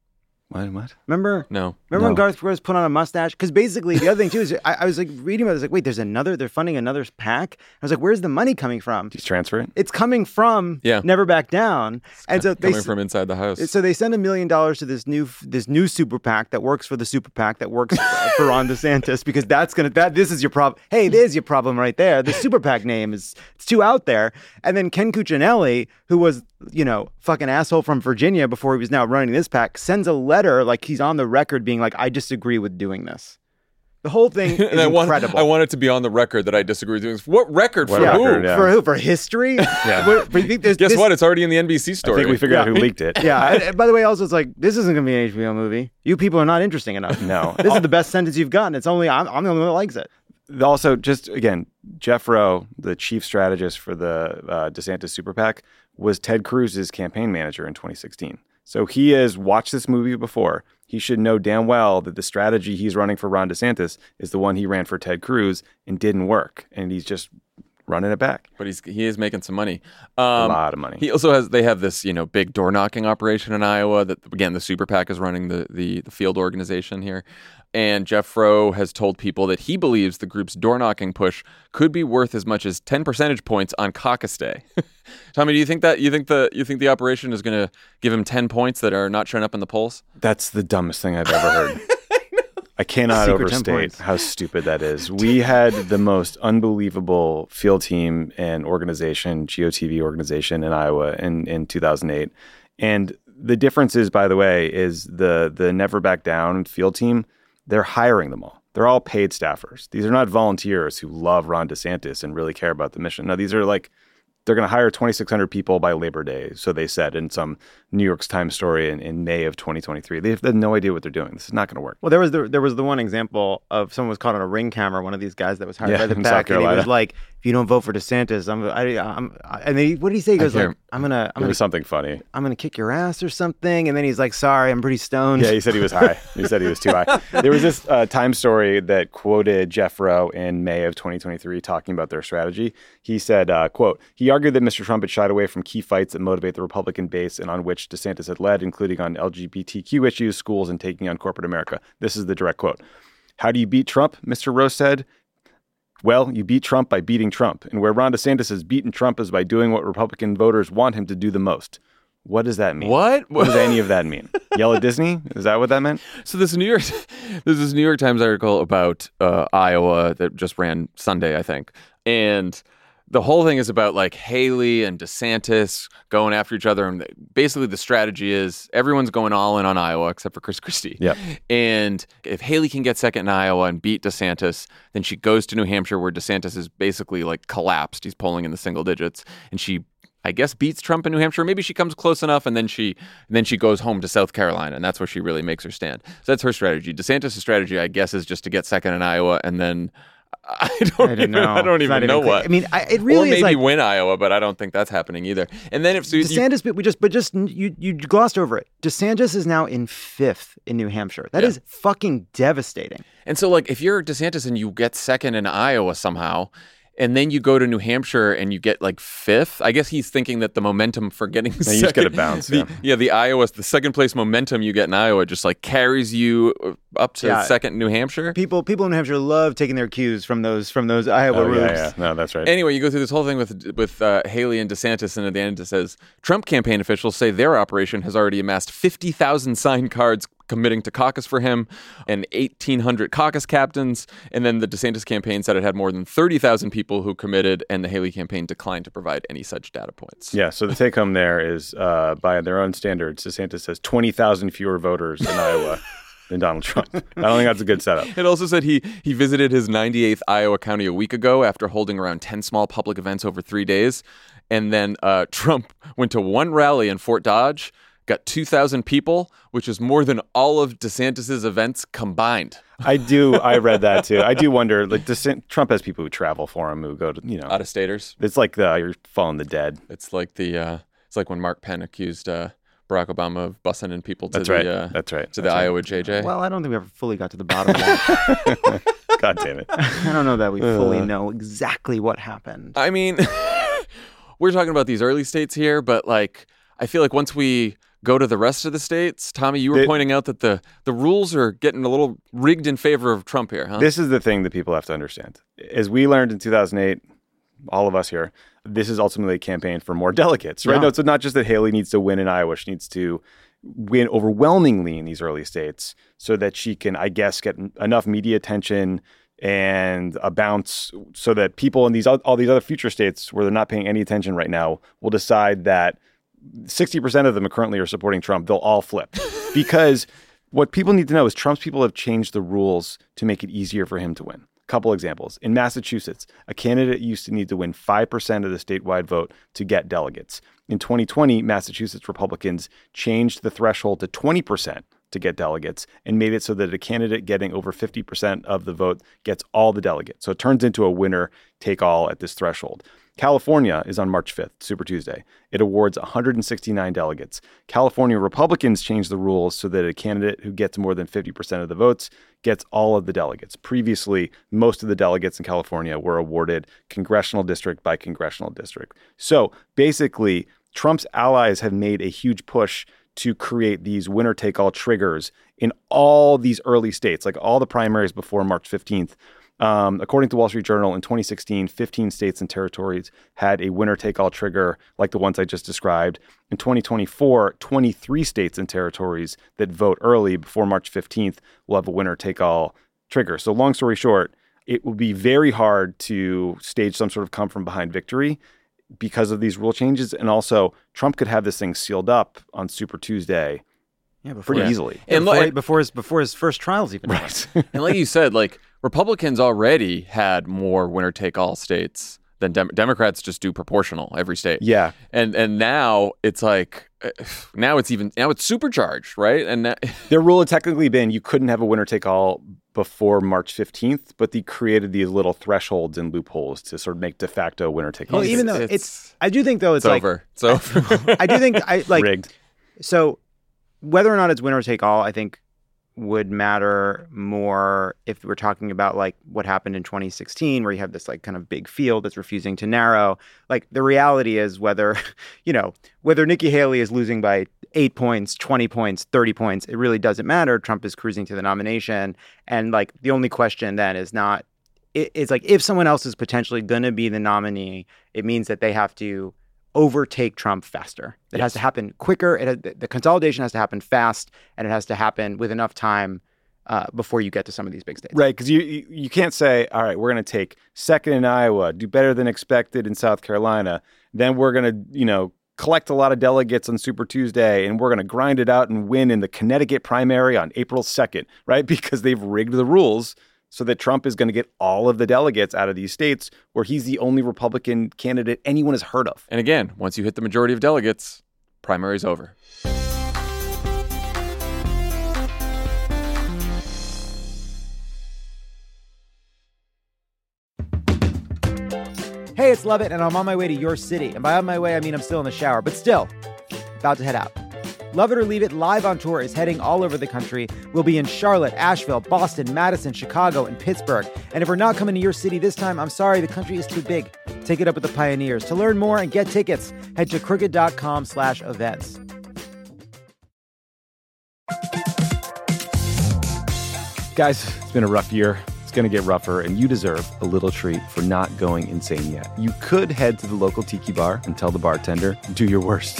What? What? Remember? no. Remember when Garth Brooks put on a mustache? Because basically, the other thing too is I, I was like reading about. It, I was like, wait, there's another. They're funding another pack. I was like, where's the money coming from? He's transfer it. It's coming from Yeah. Never Back Down. And so they Coming from inside the house. so they send a million dollars to this new this new super PAC that works for the super PAC that works for Ron DeSantis because that's gonna that this is your problem. Hey, there's your problem right there. The super PAC name is it's too out there. And then Ken Cuccinelli, who was you know fucking asshole from Virginia before he was now running this pack, sends a letter like he's on the record being like, I disagree with doing this. The whole thing is and I want, incredible. I want it to be on the record that I disagree with doing this. What record for What who? yeah. for who? For history? yeah. What, but you think there's- Guess this- what? It's already in the NBC I story. think we figured out who leaked it. Yeah. and, and by the way, also it's like this isn't gonna be an HBO movie. You people are not interesting enough. No. This is the best sentence you've gotten. It's only I'm, I'm the only one that likes it. also just again jeff roe the chief strategist for the uh, desantis super pac was ted cruz's campaign manager in 2016 so he has watched this movie before he should know damn well that the strategy he's running for ron desantis is the one he ran for ted cruz and didn't work and he's just running it back. But he's he is making some money. a Um, lot of money. He also has they have this you know big door knocking operation in Iowa that again the Super PAC is running the, the the field organization here, and Jeff Roe has told people that he believes the group's door knocking push could be worth as much as ten percentage points on caucus day. Tommy, do you think that you think the you think the operation is going to give him ten points that are not showing up in the polls? That's the dumbest thing I've ever heard. I cannot Secret overstate how stupid that is. We had the most unbelievable field team and organization, GOTV organization in Iowa in, in 2008. And the difference is, by the way, is the the Never Back Down field team. They're hiring them all. They're all paid staffers. These are not volunteers who love Ron DeSantis and really care about the mission. No, these are like they're going to hire 2,600 people by Labor Day, so they said in some New York Times story in, in May of 2023. They have, they have no idea what they're doing. This is not going to work. Well, there was the there was the one example of someone was caught on a ring camera. One of these guys that was hired Yeah, by the back, and he was like, "If you don't vote for DeSantis, I'm, I, I'm." And then he, what did he say? He goes like, "I'm gonna, I'm gonna, was something funny. I'm gonna kick your ass or something." And then he's like, "Sorry, I'm pretty stoned." Yeah, he said he was high. He said he was too high. There was this uh, Time story that quoted Jeff Roe in May of 2023 talking about their strategy. He said, uh, "quote He argued that Mr. Trump had shied away from key fights that motivate the Republican base and on which DeSantis had led, including on LGBTQ issues, schools, and taking on corporate America." This is the direct quote. How do you beat Trump? Mr. Roe said. Well, you beat Trump by beating Trump. And where Ron DeSantis has beaten Trump is by doing what Republican voters want him to do the most. What does that mean? What? What does any of that mean? Yell at Disney? Is that what that meant? So this New York, this is New York Times article about uh, Iowa that just ran Sunday, I think, and the whole thing is about like Haley and DeSantis going after each other, and basically the strategy is everyone's going all in on Iowa except for Chris Christie. Yep. And if Haley can get second in Iowa and beat DeSantis, then she goes to New Hampshire where DeSantis is basically like collapsed. He's polling in the single digits, and she. I guess beats Trump in New Hampshire. Maybe she comes close enough, and then she and then she goes home to South Carolina, and that's where she really makes her stand. So that's her strategy. DeSantis' strategy, I guess, is just to get second in Iowa, and then I don't, I don't even, know. I don't even know what. I mean, I, it really or maybe like win Iowa, but I don't think that's happening either. And then if so you- DeSantis, but we just, but just you, you glossed over it. DeSantis is now in fifth in New Hampshire. That Yeah. is fucking devastating. And so, like, if you're DeSantis and you get second in Iowa somehow, and then you go to New Hampshire and you get like fifth, I guess he's thinking that the momentum for getting you second, just get a bounce, The, yeah. yeah, the Iowa, the second place momentum you get in Iowa just like carries you uh, up to Yeah. second New Hampshire. People, people in New Hampshire love taking their cues from those, from those Iowa Oh, rubes. yeah, yeah. No, that's right. Anyway, you go through this whole thing with with uh, Haley and DeSantis, and at the end it says Trump campaign officials say their operation has already amassed fifty thousand signed cards committing to caucus for him, and eighteen hundred caucus captains. And then the DeSantis campaign said it had more than thirty thousand people who committed, and the Haley campaign declined to provide any such data points. yeah, so the take home there is uh, by their own standards, DeSantis has 20,000 fewer voters in Iowa than Donald Trump. I don't think that's a good setup. It also said he he visited his 98th Iowa county a week ago after holding around 10 small public events over three days. And then uh, Trump went to one rally in Fort Dodge, got 2,000 people, which is more than all of DeSantis's events combined. I do. I read that too. I do wonder. Like DeSant- Trump has people who travel for him who go to you know. Out of staters. It's like the you're following the dead. It's like the uh, it's like when Mark Penn accused uh, Barack Obama of bussing in people to That's the right. uh, That's right. to the right. Iowa JJ. Well, I don't think we ever fully got to the bottom of that. God damn it. I don't know that we fully Uh. know exactly what happened. I mean, we're talking about these early states here, but like, I feel like once we go to the rest of the states, Tommy, you were pointing out that the the rules are getting a little rigged in favor of Trump here, huh? This is the thing that people have to understand. As we learned in 2008, all of us here, this is ultimately a campaign for more delegates, right? Yeah. No, it's not just that Haley needs to win in Iowa. She needs to win overwhelmingly in these early states so that she can, I guess, get enough media attention and a bounce so that people in these all these other future states where they're not paying any attention right now will decide that 60% of them currently are supporting Trump. They'll all flip because what people need to know is Trump's people have changed the rules to make it easier for him to win. A couple examples. In Massachusetts, a candidate used to need to win 5% of the statewide vote to get delegates. In 2020, Massachusetts Republicans changed the threshold to 20% to get delegates and made it so that a candidate getting over 50% of the vote gets all the delegates. So it turns into a winner take all at this threshold. California is on March 5th, Super Tuesday. It awards 169 delegates. California Republicans changed the rules so that a candidate who gets more than 50% of the votes gets all of the delegates. Previously, most of the delegates in California were awarded congressional district by congressional district. So basically, Trump's allies have made a huge push to create these winner take all triggers in all these early states, like all the primaries before March 15th. Um, according to Wall Street Journal, in 2016, 15 states and territories had a winner take all trigger like the ones I just described. In 2024, 23 states and territories that vote early before March 15th will have a winner take all trigger. So, long story short, it will be very hard to stage some sort of come from behind victory because of these rule changes. And also, Trump could have this thing sealed up on Super Tuesday Yeah, before pretty Yeah. easily. And before, lo- before his before his first trials even. Right. and like you said, like Republicans already had more winner take all states than Dem- Democrats just do proportional every state. yeah. And and now it's like now it's even now it's supercharged, right? And that, Their rule had technically been you couldn't have a winner take all before March 15th, but they created these little thresholds and loopholes to sort of make de facto winner take all. Well, even though It's- it's, I do think though it's, it's like over. It's over. I do think I like rigged. so whether or not it's winner take all, I think would matter more if we're talking about like what happened in 2016 where you have this like kind of big field that's refusing to narrow. Like the reality is whether you know whether Nikki Haley is losing by 8 points 20 points 30 points it really doesn't matter. Trump is cruising to the nomination. And like the only question then is not it, it's like if someone else is potentially going to be the nominee it means that they have to overtake Trump faster. It has to happen quicker. It has, the consolidation has to happen fast, and it has to happen with enough time uh, before you get to some of these big states. Right, because you you you can't say, all right, we're going to take second in Iowa, do better than expected in South Carolina, then we're going to you know collect a lot of delegates on Super Tuesday, and we're going to grind it out and win in the Connecticut primary on April second, right? Because they've rigged the rules so that Trump is going to get all of the delegates out of these states where he's the only Republican candidate anyone has heard of. and again, once you hit the majority of delegates, primary's over. Hey, it's Lovett, and I'm on my way to your city. And by on my way, I mean I'm still in the shower, but still, about to head out. Love It or Leave It live on tour is heading all over the country. We'll be in Charlotte, Asheville, Boston, Madison, Chicago, and Pittsburgh. And if we're not coming to your city this time, I'm sorry, the country is too big. Take it up with the pioneers. To learn more and get tickets, head to crooked.com slash events. Guys, it's been a rough year. It's going to get rougher, and you deserve a little treat for not going insane yet. You could head to the local tiki bar and tell the bartender, do your worst.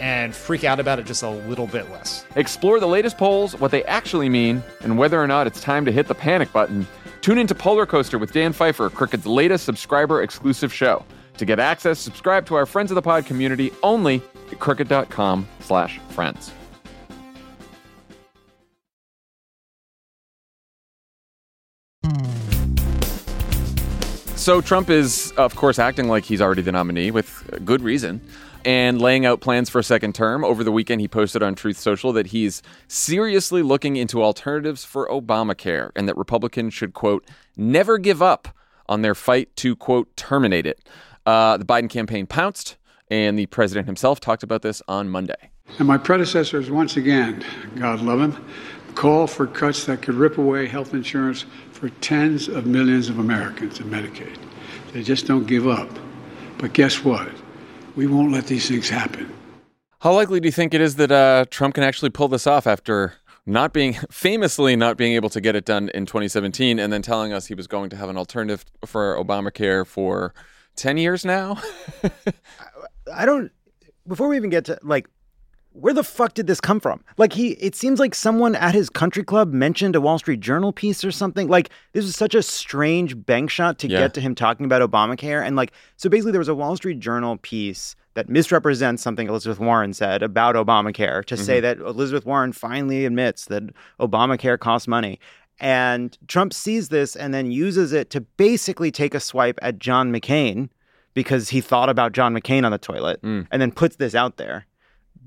and freak out about it just a little bit less. Explore the latest polls, what they actually mean, and whether or not it's time to hit the panic button. Tune into Polar Coaster with Dan Pfeiffer, Crooked's latest subscriber exclusive show. To get access, subscribe to our Friends of the Pod community only at crooked.com slash friends. So Trump is, of course, acting like he's already the nominee with good reason and laying out plans for a second term. Over the weekend, he posted on Truth Social that he's seriously looking into alternatives for Obamacare and that Republicans should, quote, never give up on their fight to, quote, terminate it. Uh, the Biden campaign pounced, and the president himself talked about this on Monday. And my predecessors, once again, God love him, call for cuts that could rip away health insurance for tens of millions of Americans in Medicaid. They just don't give up. But guess what? We won't let these things happen. How likely do you think it is that uh, Trump can actually pull this off after not being famously not being able to get it done in 2017 and then telling us he was going to have an alternative for Obamacare for 10 years now? I don't. Before we even get to like, where the fuck did this come from? Like he, it seems like someone at his country club mentioned a Wall Street Journal piece or something. Like this was such a strange bank shot to Yeah. get to him talking about Obamacare. And like, so basically, there was a Wall Street Journal piece that misrepresents something Elizabeth Warren said about Obamacare to say mm-hmm. that Elizabeth Warren finally admits that Obamacare costs money. And Trump sees this and then uses it to basically take a swipe at John McCain because he thought about John McCain on the toilet mm. and then puts this out there.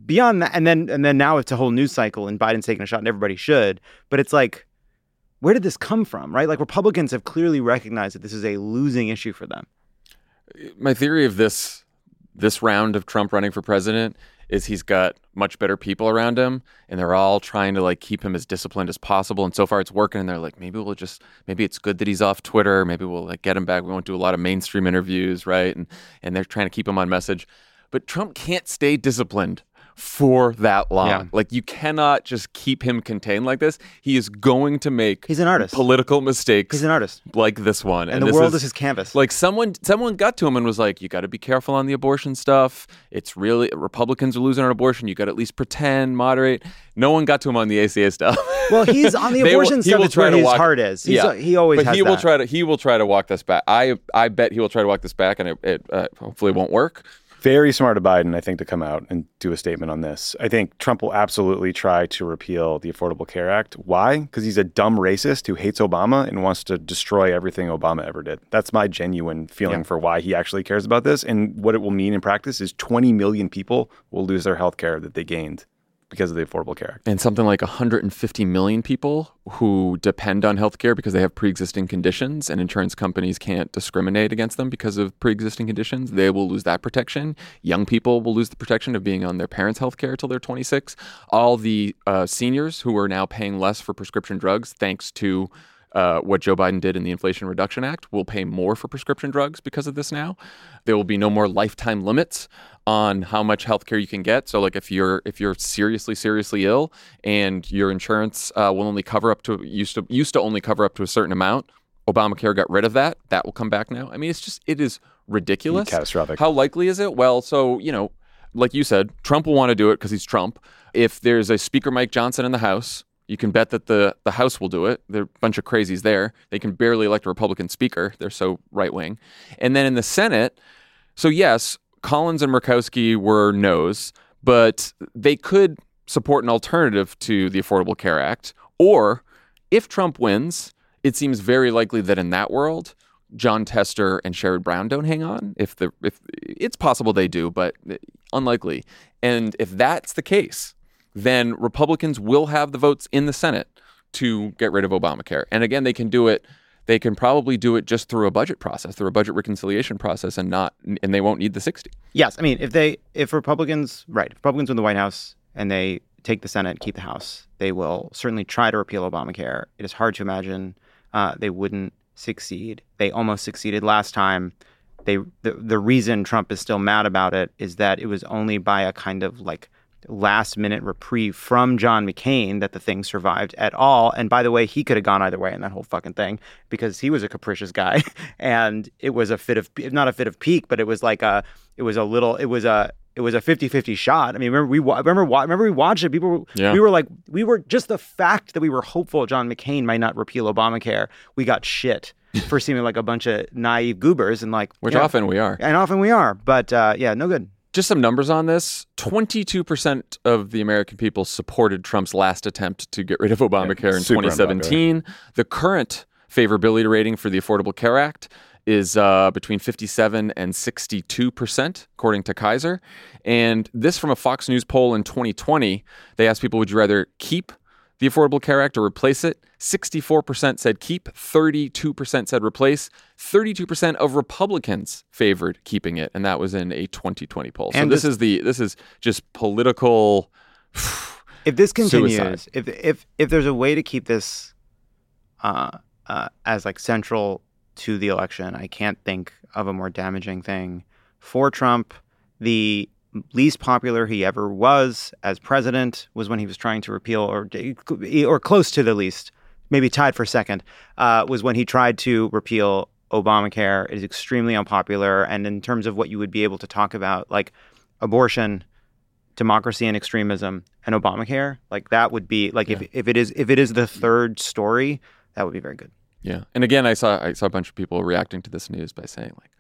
Beyond that, and then and then now it's a whole news cycle and Biden's taking a shot and everybody should. But it's like, where did this come from, right? Like Republicans have clearly recognized that this is a losing issue for them. My theory of this this round of Trump running for president is he's got much better people around him and they're all trying to like keep him as disciplined as possible and so far it's working and they're like maybe we'll just maybe it's good that he's off Twitter maybe we'll like get him back we won't do a lot of mainstream interviews right and and they're trying to keep him on message but Trump can't stay disciplined for that long. Yeah. Like you cannot just keep him contained like this. He is going to make He's an artist. political mistakes He's an artist. like this one. And, the this world is, his canvas. like someone someone got to him and was like, You gotta be careful on the abortion stuff. It's really Republicans are losing on abortion. You gotta at least pretend, moderate. No one got to him on the ACA stuff. well, he's on the They will- abortion stuff. will It's where his walk- heart is. He's, yeah, he always but has he will that. try to he will try to walk this back. I I bet he will try to walk this back, and it, it uh, hopefully won't work. Very smart of Biden, I think, to come out and do a statement on this. I think Trump will absolutely try to repeal the Affordable Care Act. Why? Because he's a dumb racist who hates Obama and wants to destroy everything Obama ever did. That's my genuine feeling for why he actually cares about this. And what it will mean in practice is 20 million people will lose their health care that they gained because of the Affordable Care Act. and something like 150 million people who depend on healthcare because they have pre-existing conditions and insurance companies can't discriminate against them because of pre-existing conditions they will lose that protection young people will lose the protection of being on their parents healthcare until they're 26 all the uh, seniors who are now paying less for prescription drugs thanks to uh, what Joe Biden did in the Inflation Reduction Act will pay more for prescription drugs because of this now. There will be no more lifetime limits on how much health care you can get. So, like if you're if you're seriously seriously ill and your insurance uh, will only cover up to used to used to only cover up to a certain amount, Obamacare got rid of that. That will come back now. I mean, it's just it is ridiculous. Catastrophic. How likely is it? Well, so you know, like you said, Trump will want to do it because he's Trump. If there's a Speaker Mike Johnson in the House, you can bet that the the House will do it. There are a bunch of crazies there. They can barely elect a Republican Speaker. They're so right wing. And then in the Senate, so yes, Collins and Murkowski were no's, but they could support an alternative to the Affordable Care Act. Or if Trump wins, it seems very likely that in that world, Jon Tester and Sherrod Brown don't hang on. If the if it's possible they do, but unlikely. And if that's the case, then Republicans will have the votes in the Senate to get rid of Obamacare. And again, they can do it. They can probably do it just through a budget process, through a budget reconciliation process, and not, and they won't need the sixty. Yes, I mean if they if Republicans right if Republicans win the White House and they take the Senate, keep the House, they will certainly try to repeal Obamacare. It is hard to imagine uh, they wouldn't succeed. They almost succeeded last time. They the, the reason Trump is still mad about it is that it was only by a kind of like last minute reprieve from John McCain that the thing survived at all. And by the way, he could have gone either way in that whole fucking thing because he was a capricious guy and it was a fit of not a fit of pique, but it was like a it was a little it was a it was a 50-50 shot. I mean, remember we remember remember we watched it. People were, Yeah. we were like we were just the fact that we were hopeful John McCain might not repeal Obamacare. We got shit for seeming like a bunch of naive goobers and like Which yeah. often we are. and often we are. But uh, yeah, no good. Just some numbers on this 22% of the American people supported Trump's last attempt to get rid of Obamacare in super 2017. The current favorability rating for the Affordable Care Act is uh, between 57 and 62%, according to Kaiser. And this from a Fox News poll in 2020, they asked people, would you rather keep the Affordable Care Act or replace it? 64% said keep, 32% said replace, 32% of Republicans favored keeping it, and that was in a 2020 poll. So And this this- is the this is just political if this continues, Suicide. if if if there's a way to keep this uh, uh, as like central to the election, I can't think of a more damaging thing for Trump. The least popular he ever was as president was when he was trying to repeal or or close to the least, maybe tied for second, uh, was when he tried to repeal Obamacare. It is extremely unpopular, and in terms of what you would be able to talk about, like abortion, democracy and extremism and Obamacare, like that would be like if, if it is if it is the third story, that would be very good. Yeah. And again, I saw I saw a bunch of people reacting to this news by saying like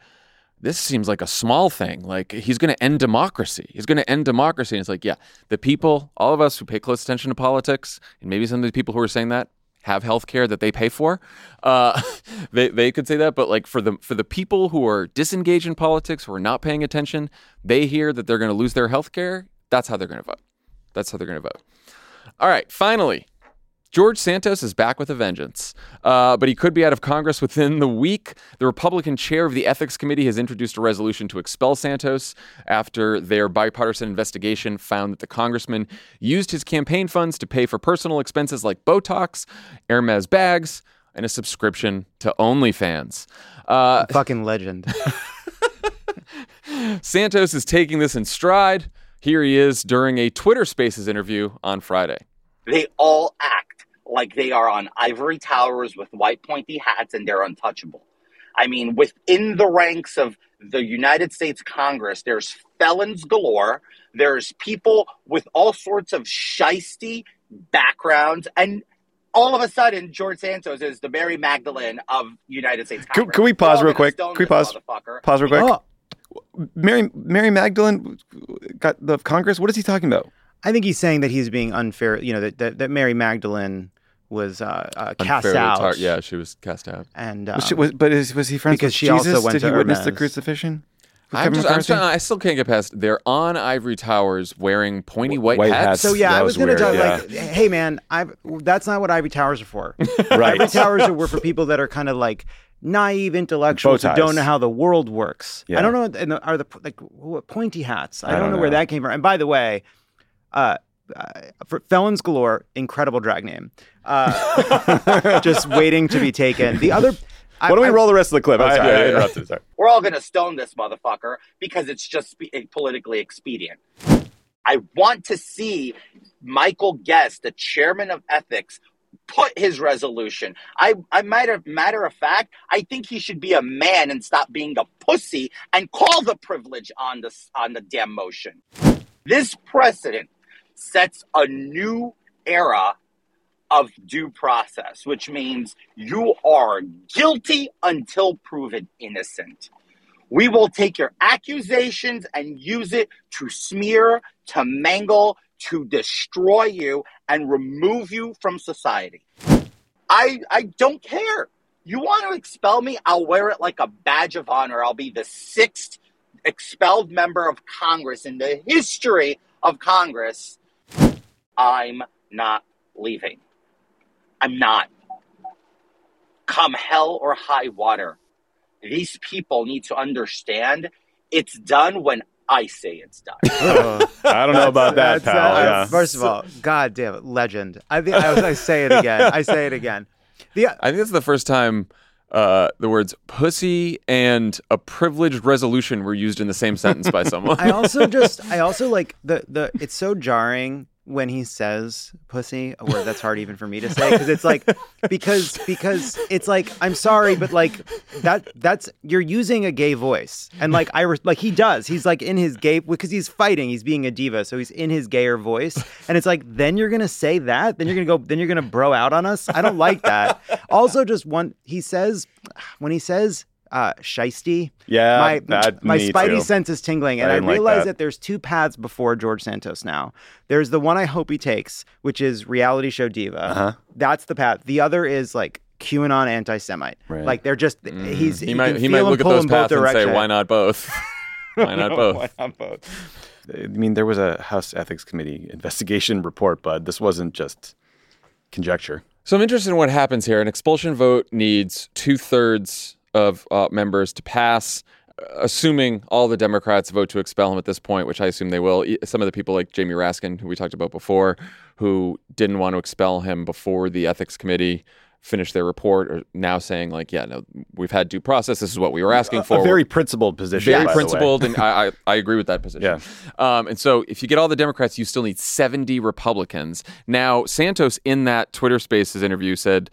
this seems like a small thing. Like he's going to end democracy. He's going to end democracy. And it's like, yeah, the people, all of us who pay close attention to politics, and maybe some of the people who are saying that have health care that they pay for. Uh, they, they could say that, but like for the for the people who are disengaged in politics, who are not paying attention, they hear that they're going to lose their health care. That's how they're going to vote. That's how they're going to vote. All right, finally, George Santos is back with a vengeance, uh, but he could be out of Congress within the week. The Republican chair of the Ethics Committee has introduced a resolution to expel Santos after their bipartisan investigation found that the congressman used his campaign funds to pay for personal expenses like Botox, Hermes bags, and a subscription to OnlyFans. Uh, Fucking legend. Santos is taking this in stride. Here he is during a Twitter Spaces interview on Friday. They all act like they are on ivory towers with white pointy hats and they're untouchable. I mean, within the ranks of the United States Congress, there's felons galore. There's people with all sorts of shisty backgrounds. And all of a sudden, George Santos is the Mary Magdalene of United States Congress. Can, can we pause all real quick? Can we pause? Pause real quick. Oh, Mary Mary Magdalene got the Congress. What is he talking about? I think he's saying that he's being unfair. You know that that, that Mary Magdalene was uh, uh, cast out. tar- yeah, she was cast out. and um, Was she- was- but is, was he friends because with she Jesus? also went Did to he witness the crucifixion? I'm just, I'm McCarthy? trying, I still can't get past. They're on ivory towers wearing pointy white, White hats. hats. So yeah, That I was, was gonna talk yeah. like, hey man, I that's not what ivory Towers are for. right. Ivy Towers are were for people that are kind of like naive intellectuals who don't know how the world works. Yeah. I don't know. And the, are the like pointy hats? I, I don't, don't know, where that came from. And by the way, uh, uh, for Felons Galore, incredible drag name. Uh, just waiting to be taken. The other. Why don't we I- roll the rest of the clip? I, sorry. I Yeah, yeah. interrupted. Sorry. We're all going to stone this motherfucker because it's just spe- politically expedient. I want to see Michael Guest, the chairman of ethics, put his resolution. I, I might have, matter of fact, I think he should be a man and stop being a pussy and call the privilege on the on the damn motion. This precedent sets a new era of due process, which means you are guilty until proven innocent. We will take your accusations and use it to smear, to mangle, to destroy you and remove you from society. I I don't care. You want to expel me? I'll wear it like a badge of honor. I'll be the sixth expelled member of Congress in the history of Congress. I'm not leaving. I'm not. Come hell or high water. These people need to understand it's done when I say it's done. I don't know about that, That's, pal. uh, yeah. First of all, God damn it, legend. I think I, I say it again. I say it again. The I think that's the first time uh, the words "pussy" and "a privileged resolution" were used in the same sentence by someone. I also just I also like the the it's so jarring when he says pussy, a word that's hard even for me to say because it's like because because it's like I'm sorry but like that that's you're using a gay voice. And like I re- like he does. He's like in his gay because he's fighting. He's being a diva so he's in his gayer voice. And it's like then you're to say that? Then you're to go then you're to bro out on us? I don't like that. Also just one he says when he says uh shisty Yeah, my that my spidey too. sense is tingling, and I I, didn't like realize that. that. there's two paths before George Santos now. There's the one I hope he takes, which is reality show diva. Uh-huh. That's the path. The other is like QAnon anti-Semite. Right. Like they're just he's he you might he might him look at pull those in both paths and say, directions. "Why not both? Why not both?" Why not both? I mean, there was a House Ethics Committee investigation report, but this wasn't just conjecture. So I'm interested in what happens here. An expulsion vote needs two thirds of uh, members to pass, uh, assuming all the Democrats vote to expel him at this point, which I assume they will. Some of the people like Jamie Raskin, who we talked about before, who didn't want to expel him before the ethics committee finished their report, are now saying like, yeah, no, we've had due process. This is what we were asking for. A very principled position. very by the way. principled, and I, I, I agree with that position. Um, and so, if you get all the Democrats, you still need 70 Republicans. Now, Santos in that Twitter Spaces interview said,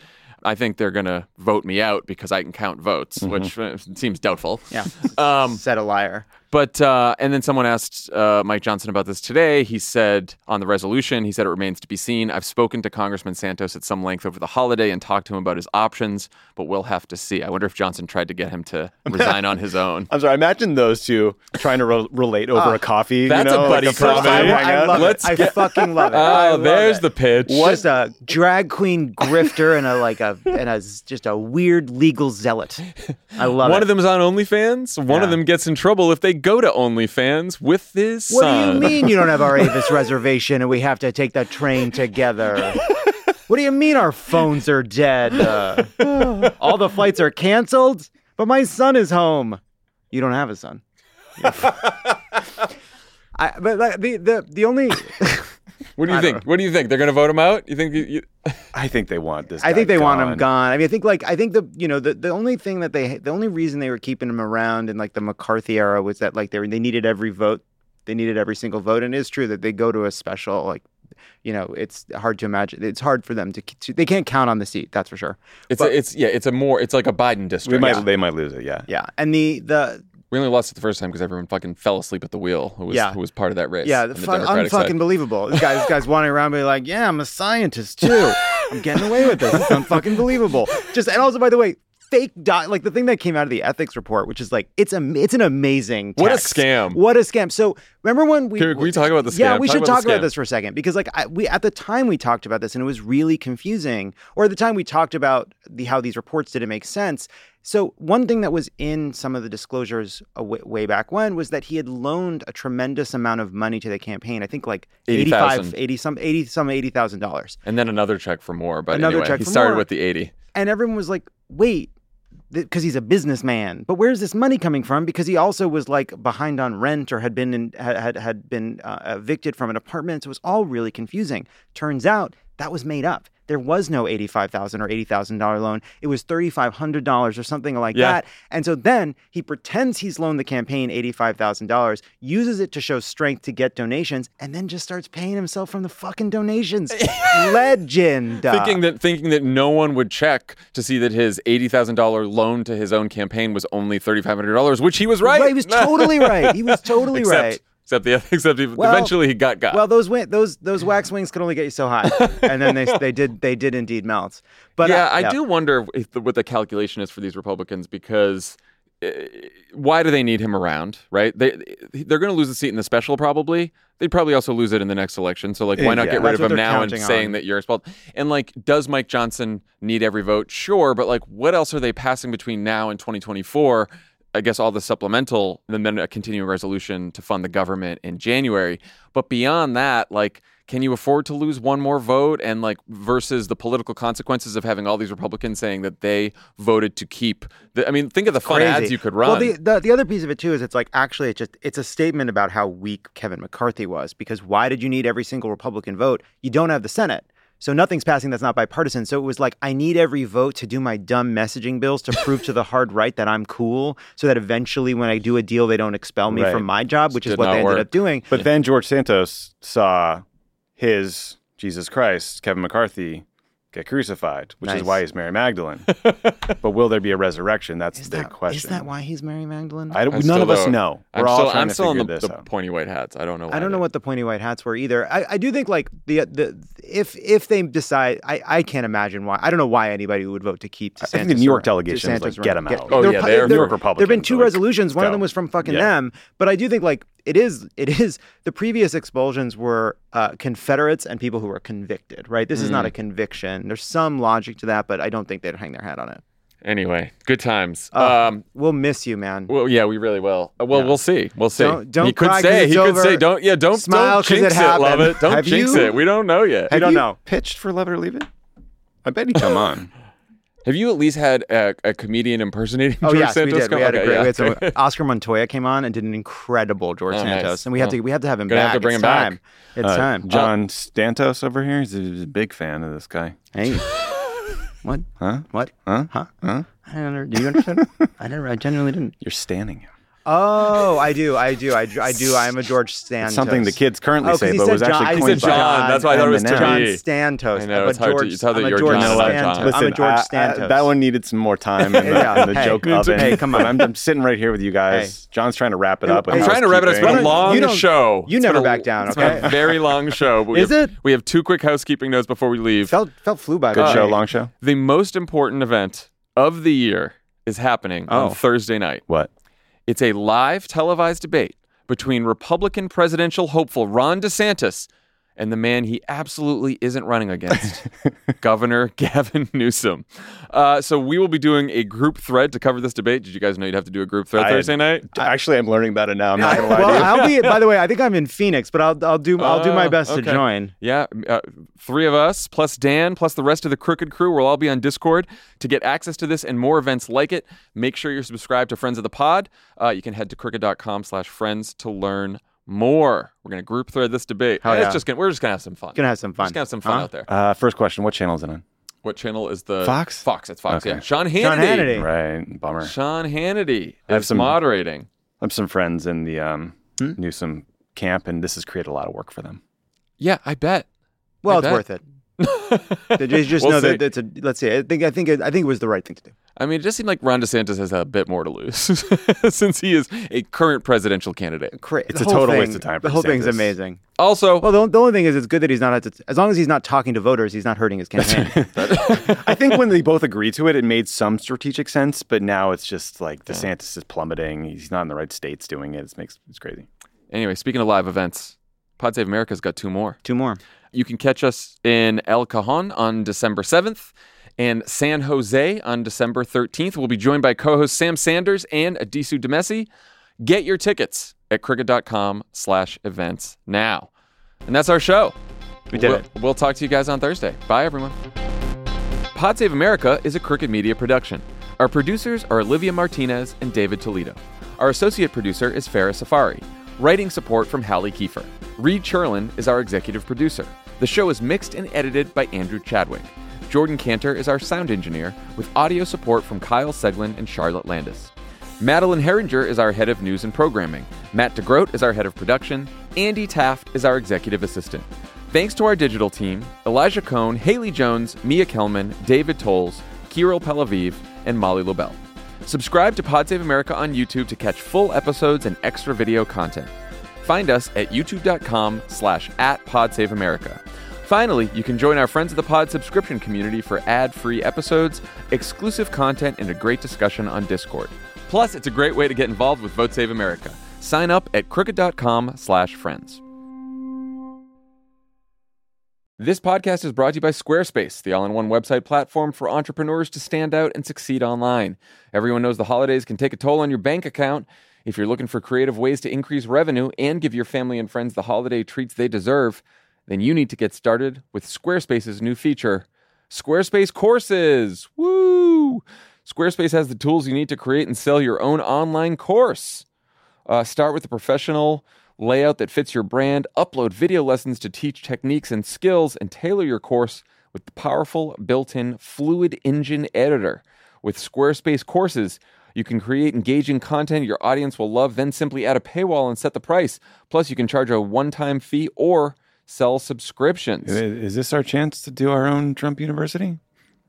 "I think they're going to vote me out because I can count votes," which uh, seems doubtful. Yeah, Um, said a liar. But uh, and then someone asked uh, Mike Johnson about this today. He said on the resolution, he said it remains to be seen. I've spoken to Congressman Santos at some length over the holiday and talked to him about his options, but we'll have to see. I wonder if Johnson tried to get him to resign on his own. I'm sorry. I imagine those two trying to re- relate over a coffee. that's you know, a buddy like first comedy. I, I love Let's it. I fucking love it. Oh, love there's it. the pitch. Just a drag queen grifter and a like a and a just a weird legal zealot. I love One it. One of them's on OnlyFans. One of them gets in trouble if they go to OnlyFans with his What son. do you mean you don't have our Avis reservation and we have to take the train together? What do you mean our phones are dead? Uh, all the flights are canceled, but my son is home. You don't have a son. I, but like, the the the only What do you think? What do you think? They're going to vote him out? You think? You, you... I think they want this. I think guy they want him gone. gone. I mean, I think like I think the you know the, the only thing that they the only reason they were keeping him around in like the McCarthy era was that like they were, they needed every vote, they needed every single vote, and it is true that they go to a special like, you know, it's hard to imagine. It's hard for them to, to they can't count on the seat. That's for sure. It's a, it's yeah. It's a more. It's like a Biden district. We might. They might lose it. Yeah. Yeah, and the the We only lost it the first time because everyone fucking fell asleep at the wheel. Who was Yeah. who was part of that race? yeah, the the fu- Democratic side. unfucking believable. This guy this guy's wandering around being like, yeah, I'm a scientist too. I'm getting away with this. It's unfucking believable. Just and also by the way. Fake doc, like the thing that came out of the ethics report, which is like it's a it's an amazing What a scam. What a scam! So remember when we Can we- talk about the scam? Yeah, we Talk should about talk about this for a second because like I, we at the time we talked about this and it was really confusing. Or at the time we talked about the how these reports didn't make sense. So one thing that was in some of the disclosures way, back when was that he had loaned a tremendous amount of money to the campaign. I think like 85, 80 some 80 some $80,000. and then another check for more. But Another anyway, check he started more. with the eighty. And everyone was like, "Wait, because he's a businessman. But where's this money coming from? Because he also was like behind on rent or had been in, had had, been uh, evicted from an apartment. So it was all really confusing. Turns out that was made up. There was no 85,000 or eighty thousand dollar loan. It was thirty-five hundred dollars or something like Yeah. that. And so then he pretends he's loaned the campaign eighty-five thousand dollars, uses it to show strength to get donations, and then just starts paying himself from the fucking donations. Legend. thinking that thinking that no one would check to see that his eighty thousand dollar loan to his own campaign was only thirty five hundred dollars, which he was right. He was totally right. He was totally except, right. Except the except he, Well- eventually he got got. Well, those those those wax wings could only get you so high, and then they they did they did indeed melt. But yeah, uh, I do wonder if the, what the calculation is for these Republicans because uh, why do they need him around? Right? They they're going to lose the seat in the special probably. They'd probably also lose it in the next election. So like, why not Yeah. get rid of him now and counting saying on. that you're expelled? And like, does Mike Johnson need every vote? Sure, but like, what else are they passing between now and 2024? I guess all the supplemental, and then a uh, continuing resolution to fund the government in January. But beyond that, like, can you afford to lose one more vote? And like, versus the political consequences of having all these Republicans saying that they voted to keep. The, I mean, think of the fun crazy. ads you could run. Well, the, the the other piece of it too is it's like actually it's just it's a statement about how weak Kevin McCarthy was because why did you need every single Republican vote? You don't have the Senate. So nothing's passing that's not bipartisan. So it was like I need every vote to do my dumb messaging bills to prove to the hard right that I'm cool, so that eventually when I do a deal, they don't expel me Right. from my job, which is what they ended up doing. But then George Santos saw his Jesus Christ, Kevin McCarthy, get crucified, which Nice. is why he's Mary Magdalene. but will there be a resurrection? That's Is the big that, question. is that why he's Mary Magdalene? I don't, I none still of us don't- know. We're I'm all still, trying I'm to still in figure the, this the out. pointy white hats. I don't know. I don't know what the pointy white hats were either. I, I do think like the the if if they decide, I, I can't imagine why. I don't know why anybody would vote to keep. DeSantis I think the New York around- delegation was DeSantis like, get around. him out. Oh, There yeah, were- they're New York Republicans. There have been two like, resolutions. One of them was from fucking Yeah. them. But I do think like it is it is the previous expulsions were uh, Confederates and people who were convicted. Right. This is Mm. not a conviction. There's some logic to that, but I don't think they'd hang their hat on it. Anyway, good times. Uh, um, we'll miss you, man. well, yeah, we really will. Uh, Well, Yeah. we'll see. We'll see. Don't- don't he could cry 'cause say. it's He could say. Don't. Yeah. Don't. Smile don't 'cause it jinx it. Love it. Don't Have jinx you- it. We don't know yet. Have don't you know. pitched for Love It or Leave It? I bet he'd come on. Have you at least had a, a comedian impersonating Oh George yes, Santos? we did. come? We had a great. yeah. We had some, Oscar Montoya came on and did an incredible George Oh, nice. Santos, and we have Oh. to we have to have him Gonna back. have to bring it's him back. time. It's Uh, time. Jon Stantos over here, he's a, he's a big fan of this guy. Hey, what? Huh? What? Huh? Huh? Huh? I don't under, Do you understand? I never. I genuinely didn't. You're standing him. Oh, I do. I do. I do. I do. I am a George Santos. It's something the kids currently Oh, 'cause say, but said was Jon- actually I said coined by Jon. That's why I thought it was Jon T. Stantos. I know, I'm it's hard to- George, it's hard that I'm a you're George Jon, Stantos. Jon. I'm a George I- I- that one needed some more time in the, Yeah, in the hey. joke Me too. oven. Hey, come on. I'm, I'm sitting right here with you guys. Jon's trying to wrap it up. I'm I'm trying to wrap it up. It's been a long You show. you never back down, It's been okay? a very long show. Is it? We have two quick housekeeping notes before we leave. felt felt flew by. Good show, long show. The most important event of the year is happening Oh. on Thursday night. What? It's a live televised debate between Republican presidential hopeful Ron DeSantis and the man he absolutely isn't running against, Governor Gavin Newsom. Uh, so we will be doing a group thread to cover this debate. Did you guys know you'd have to do a group thread I- Thursday night? Actually, I'm learning about it now. I'm not gonna lie well, to you. I'll be. By the way, I think I'm in Phoenix, but I'll I'll do I'll do my Oh, best to okay. join. Yeah, uh, three of us plus Dan plus the rest of the Crooked crew. We'll all be on Discord to get access to this and more events like it. Make sure you're subscribed to Friends of the Pod. Uh, you can head to crooked.com/friends to learn more. We're gonna group thread this debate. Hell It's just gonna we're just gonna have some fun. Gonna have some fun. Just gonna have some fun Huh? out there. Uh, first question: What channel is it on? What channel is the Fox? Fox. It's Fox. Okay. Yeah. Sean Hannity. Sean Hannity. Right, bummer. Sean Hannity I have some- moderating. I have some friends in the um, Hmm? Newsom camp, and this has created a lot of work for them. Yeah, I bet. Well, I it's bet. worth it. They just just We'll know see. that it's a. Let's see. I think I think it, I think it was the right thing to do. I mean, it just seemed like Ron DeSantis has a bit more to lose since he is a current presidential candidate. Cra- It's a total thing- waste of time The whole thing's DeSantis. amazing. Also, Well, the, the only thing is, it's good that he's not. As long as he's not talking to voters, he's not hurting his campaign. I think when they both agreed to it, it made some strategic sense. But now it's just like DeSantis is plummeting. He's not in the right states doing it. It makes it's crazy. anyway, speaking of live events, Pod Save America's got two more. Two more. You can catch us in El Cajon on December 7th and San Jose on December 13th. We'll be joined by co-host Sam Sanders and Addisu Demissie. Get your tickets at crooked.com slash events now. And that's our show. We did we'll, it. We'll talk to you guys on Thursday. Bye, everyone. Pod Save America is a Crooked Media production. Our producers are Olivia Martinez and David Toledo. Our associate producer is Farah Safari. Writing support from Hallie Kiefer. Reed Cherlin is our executive producer. The show is mixed and edited by Andrew Chadwick. Jordan Cantor is our sound engineer, with audio support from Kyle Seglin and Charlotte Landis. Madeleine Haeringer is our head of news and programming. Matt DeGroot is our head of production. Andy Taft is our executive assistant. Thanks to our digital team Elijah Cone, Haley Jones, Mia Kelman, David Tolles, Kirill Pelaviv, and Molly Lobel. Subscribe to Pod Save America on YouTube to catch full episodes and extra video content. Find us at youtube.com slash at podsaveamerica. Finally, you can join our Friends of the Pod subscription community for ad-free episodes, exclusive content, and a great discussion on Discord. Plus, it's a great way to get involved with Vote Save America. Sign up at crooked.com slash friends. This podcast is brought to you by Squarespace, the all in one website platform for entrepreneurs to stand out and succeed online. Everyone knows the holidays can take a toll on your bank account. If you're looking for creative ways to increase revenue and give your family and friends the holiday treats they deserve, then you need to get started with Squarespace's new feature, Squarespace Courses. Woo! Squarespace has the tools you need to create and sell your own online course. Uh, start with a professional layout that fits your brand, upload video lessons to teach techniques and skills, and tailor your course with the powerful built in Fluid Engine editor. With Squarespace courses, you can create engaging content your audience will love, then simply add a paywall and set the price. Plus, you can charge a one time fee or sell subscriptions. Is this our chance to do our own Trump University?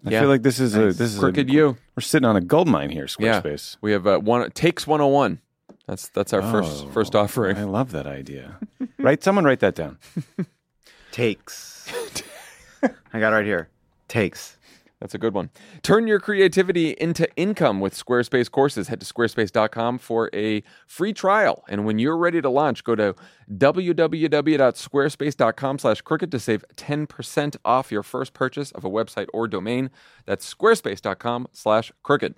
I Yeah. feel like this is a this is Crooked a, you. We're sitting on a gold mine here, Yeah. Squarespace. We have uh, one takes 101. That's that's our first Oh, first offering. I love that idea. right, someone write that down. Takes. I got it right here. Takes. That's a good one. Turn your creativity into income with Squarespace courses. Head to squarespace.com for a free trial. And when you're ready to launch, go to www.squarespace.com slash crooked to save 10% off your first purchase of a website or domain. That's squarespace.com slash crooked.